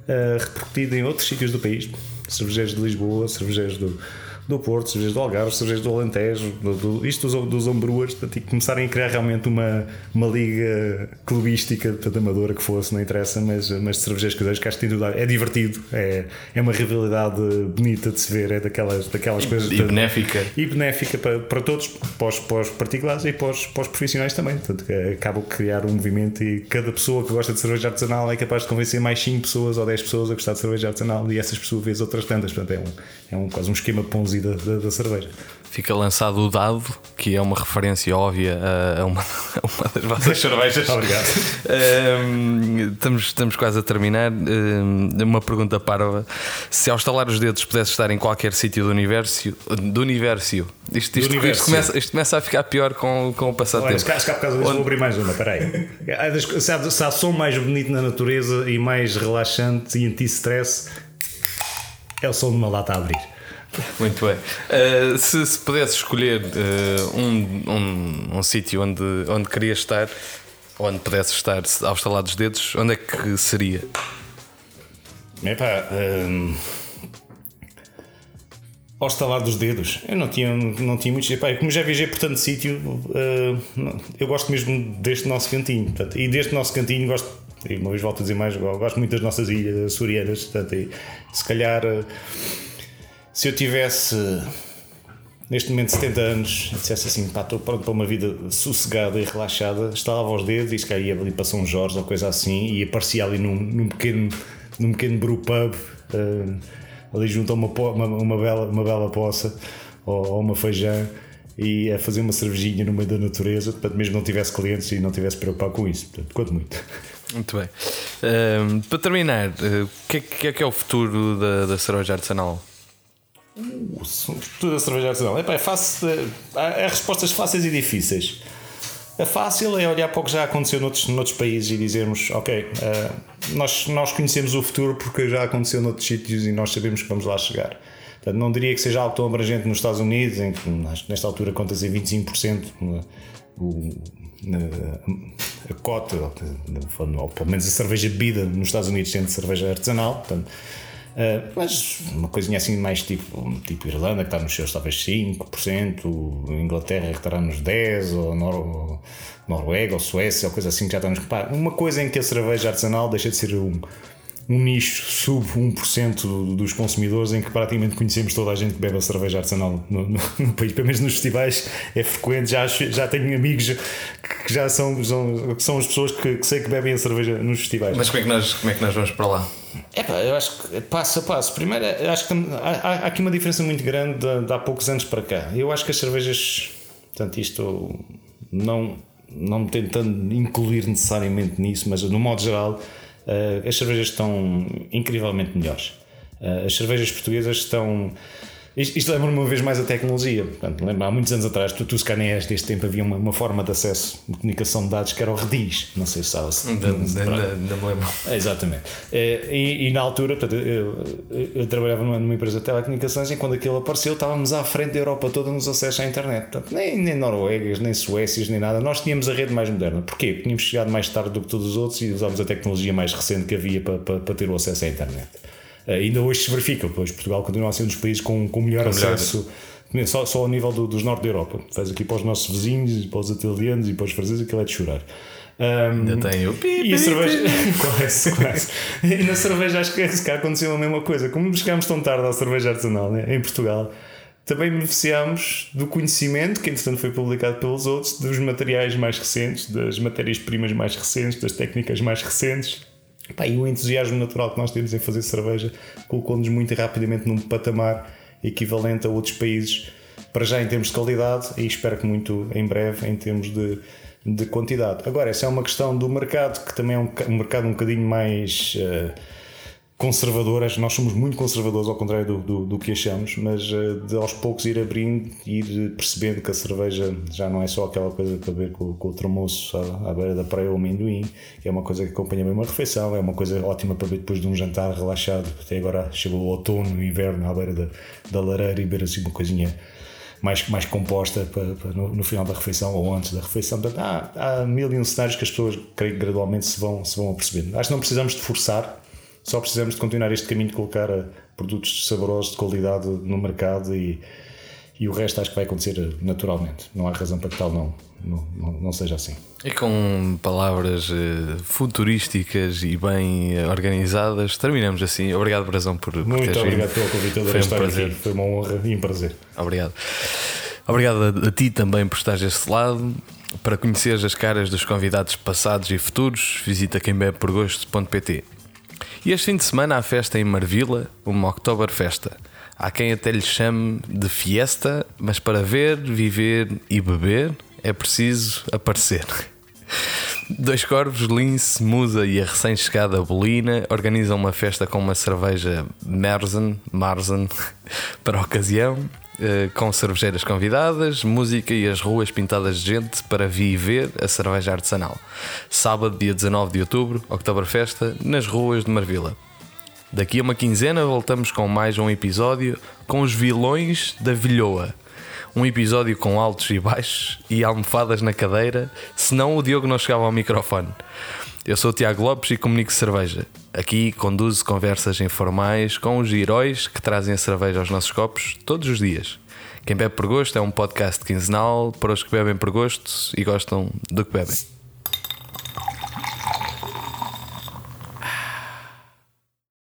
uh, repercutido em outros sítios do país. Cervejeiros de Lisboa, cervejeiros do, do Porto, cervejas do Algarve, cervejas do Alentejo, do, do, isto dos, dos homebrewers, e começarem a criar realmente uma, uma liga clubística, portanto, amadora que fosse, não interessa, mas, mas de cervejeiros caseiros que acho que tem tudo a É divertido, é, é uma rivalidade bonita de se ver, é daquelas, daquelas e, coisas. E benéfica. E benéfica para, para todos, para os, para os particulares e para os, para os profissionais também. Portanto, acaba de criar um movimento e cada pessoa que gosta de cerveja artesanal é capaz de convencer mais 5 pessoas ou 10 pessoas a gostar de cerveja artesanal e essas pessoas vezes outras tantas. Portanto, é, um, é um, quase um esquema ponzi da, da, da cerveja. Fica lançado o dado, que é uma referência óbvia a uma, a uma das vossas cervejas. Obrigado. Um, estamos, estamos quase a terminar. Um, uma pergunta parva: se ao estalar os dedos pudesse estar em qualquer sítio do universo, do universo, isto, isto, isto, começa, isto começa a ficar pior com, com o passar tempo. Acho que há bocado vou abrir mais uma, peraí. Se se há som mais bonito na natureza e mais relaxante e anti-stress, é o som de uma lata a abrir. Muito bem. Uh, se, se pudesse escolher uh, um, um, um sítio onde, onde queria estar, onde pudesse estar aos talados dedos, onde é que seria? Epá, um, ao estalar dos dedos. Eu não tinha, não tinha muitos. Epá, como já viajei por tanto sítio, uh, eu gosto mesmo deste nosso cantinho. Portanto, e deste nosso cantinho gosto, e uma vez volto a dizer mais, gosto muito das nossas ilhas açorianas. Portanto, e, se calhar. Se eu tivesse neste momento 70 anos e dissesse assim, pá, estou pronto para uma vida sossegada e relaxada, estalava os dedos e se calhar ia ali para São Jorge ou coisa assim e aparecia ali num, num pequeno num pequeno brewpub uh, ali junto a uma, uma, uma, bela, uma bela poça ou, ou uma feijão e a fazer uma cervejinha no meio da natureza, portanto, mesmo não tivesse clientes e não tivesse preocupado com isso. Portanto, quanto muito. Muito bem. Uh, para terminar, o uh, que, que, é que é o futuro da, da cerveja artesanal? O futuro da cerveja artesanal? Epá, é fácil, há, respostas fáceis e difíceis. A fácil é olhar para o que já aconteceu noutros, noutros países e dizermos: Ok, uh, nós, nós conhecemos o futuro porque já aconteceu noutros sítios e nós sabemos que vamos lá chegar. Portanto, não diria que seja algo tão abrangente nos Estados Unidos, em que nesta altura conta-se 25% o, a cota, ou pelo menos a cerveja bebida nos Estados Unidos sendo cerveja artesanal. Portanto, Uh, mas uma coisinha assim mais tipo, tipo Irlanda, que está nos seus talvez 5%, Inglaterra que estará nos 10%, ou Nor Noruega, ou Suécia, ou coisa assim que já está nos. Uma coisa em que a cerveja artesanal deixa de ser um, um nicho sub 1% dos consumidores em que praticamente conhecemos toda a gente que bebe a cerveja artesanal no, no, no país. Pelo menos nos festivais é frequente, já, já tenho amigos que já são, são, são as pessoas que, que sei que bebem a cerveja nos festivais. Mas como é que nós, como é que nós vamos para lá? É pá, eu acho que passo a passo. Primeiro, acho que há, há, aqui uma diferença muito grande de, de, há poucos anos para cá. Eu acho que as cervejas, portanto, isto não, não tentando incluir necessariamente nisso, mas no modo geral as cervejas estão incrivelmente melhores. Uh, as cervejas portuguesas estão isto, isto lembra-me uma vez mais a tecnologia. Portanto, lembra, há muitos anos atrás, tu, tu se calhar és deste tempo, havia uma, uma, forma de acesso de comunicação de dados que era o Redis. Não sei se sabe. Ainda, me lembro. É, exatamente. É, e, e, na altura, portanto, eu, eu, eu, trabalhava numa, numa, empresa de telecomunicações e quando aquilo apareceu, estávamos à frente da Europa toda nos acessos à internet. Portanto, nem, nem Noruegas, nem Suécias, nem nada. Nós tínhamos a rede mais moderna. Porquê? Porque tínhamos chegado mais tarde do que todos os outros e usávamos a tecnologia mais recente que havia para, para, para ter o acesso à internet. Eh, ainda hoje se verifica, pois Portugal continua a ser um dos países com, com melhor com acesso. Melhor. Só, só ao nível do, dos norte da Europa. Faz aqui para os nossos vizinhos, para os italianos e para os franceses, aquilo é de chorar. Um, Ainda tem o pi, E a cerveja. quase, quase. E na cerveja acho que cá aconteceu a mesma coisa. Como chegámos tão tarde à cerveja artesanal né, em Portugal, também beneficiámos do conhecimento que entretanto foi publicado pelos outros, dos materiais mais recentes, das matérias-primas mais recentes, das técnicas mais recentes Pá, e o entusiasmo natural que nós temos em fazer cerveja colocou-nos muito rapidamente num patamar equivalente a outros países, para já em termos de qualidade e espero que muito em breve em termos de, de quantidade. Agora, essa é uma questão do mercado, que também é um, um mercado um bocadinho mais. Uh, conservadoras, nós somos muito conservadores ao contrário do, do, do que achamos, mas uh, de aos poucos ir abrindo e ir percebendo que a cerveja já não é só aquela coisa para ver com, com o tromoço à, à, beira da praia ou amendoim, que é uma coisa que acompanha bem uma refeição, é uma coisa ótima para ver depois de um jantar relaxado, até agora chegou o outono e inverno à beira da, da lareira e ver assim uma coisinha mais, mais composta para, para no, no, final da refeição ou antes da refeição. Portanto, há, há mil e um cenários que as pessoas, creio gradualmente se vão, se vão apercebendo. Acho que não precisamos de forçar, só precisamos de continuar este caminho de colocar eh, produtos saborosos de qualidade no mercado e, e o resto acho que vai acontecer naturalmente. Não há razão para que tal não, não, não, seja assim. E com palavras eh, futurísticas e bem eh, organizadas, terminamos assim. Obrigado, Brazão, por, por Muito obrigado pelo convite. Foi um prazer. Aqui. Foi uma honra e um prazer. Obrigado. Obrigado a, a ti também por estares desse lado. Para conhecer as caras dos convidados passados e futuros, visita quembebeporgosto.pt. E este fim de semana há festa em Marvila, uma Oktoberfesta. Há quem até lhe chame de fiesta, mas para ver, viver e beber é preciso aparecer. Dois Corvos, Lince, Musa e a recém-chegada Bolina organizam uma festa com uma cerveja Merzen, Marzen para a ocasião com cervejeiras convidadas, música e as ruas pintadas de gente para viver a cerveja artesanal. Sábado, dia 19 de outubro, Oktoberfesta, nas ruas de Marvila. Daqui a uma quinzena voltamos com mais um episódio com os vilões da Vilhoa. Um episódio com altos e baixos e almofadas na cadeira, senão o Diogo não chegava ao microfone. Eu sou o Tiago Lopes e comunico cerveja. Aqui conduzo conversas informais com os heróis que trazem a cerveja aos nossos copos todos os dias. Quem bebe por gosto é um podcast quinzenal para os que bebem por gosto e gostam do que bebem.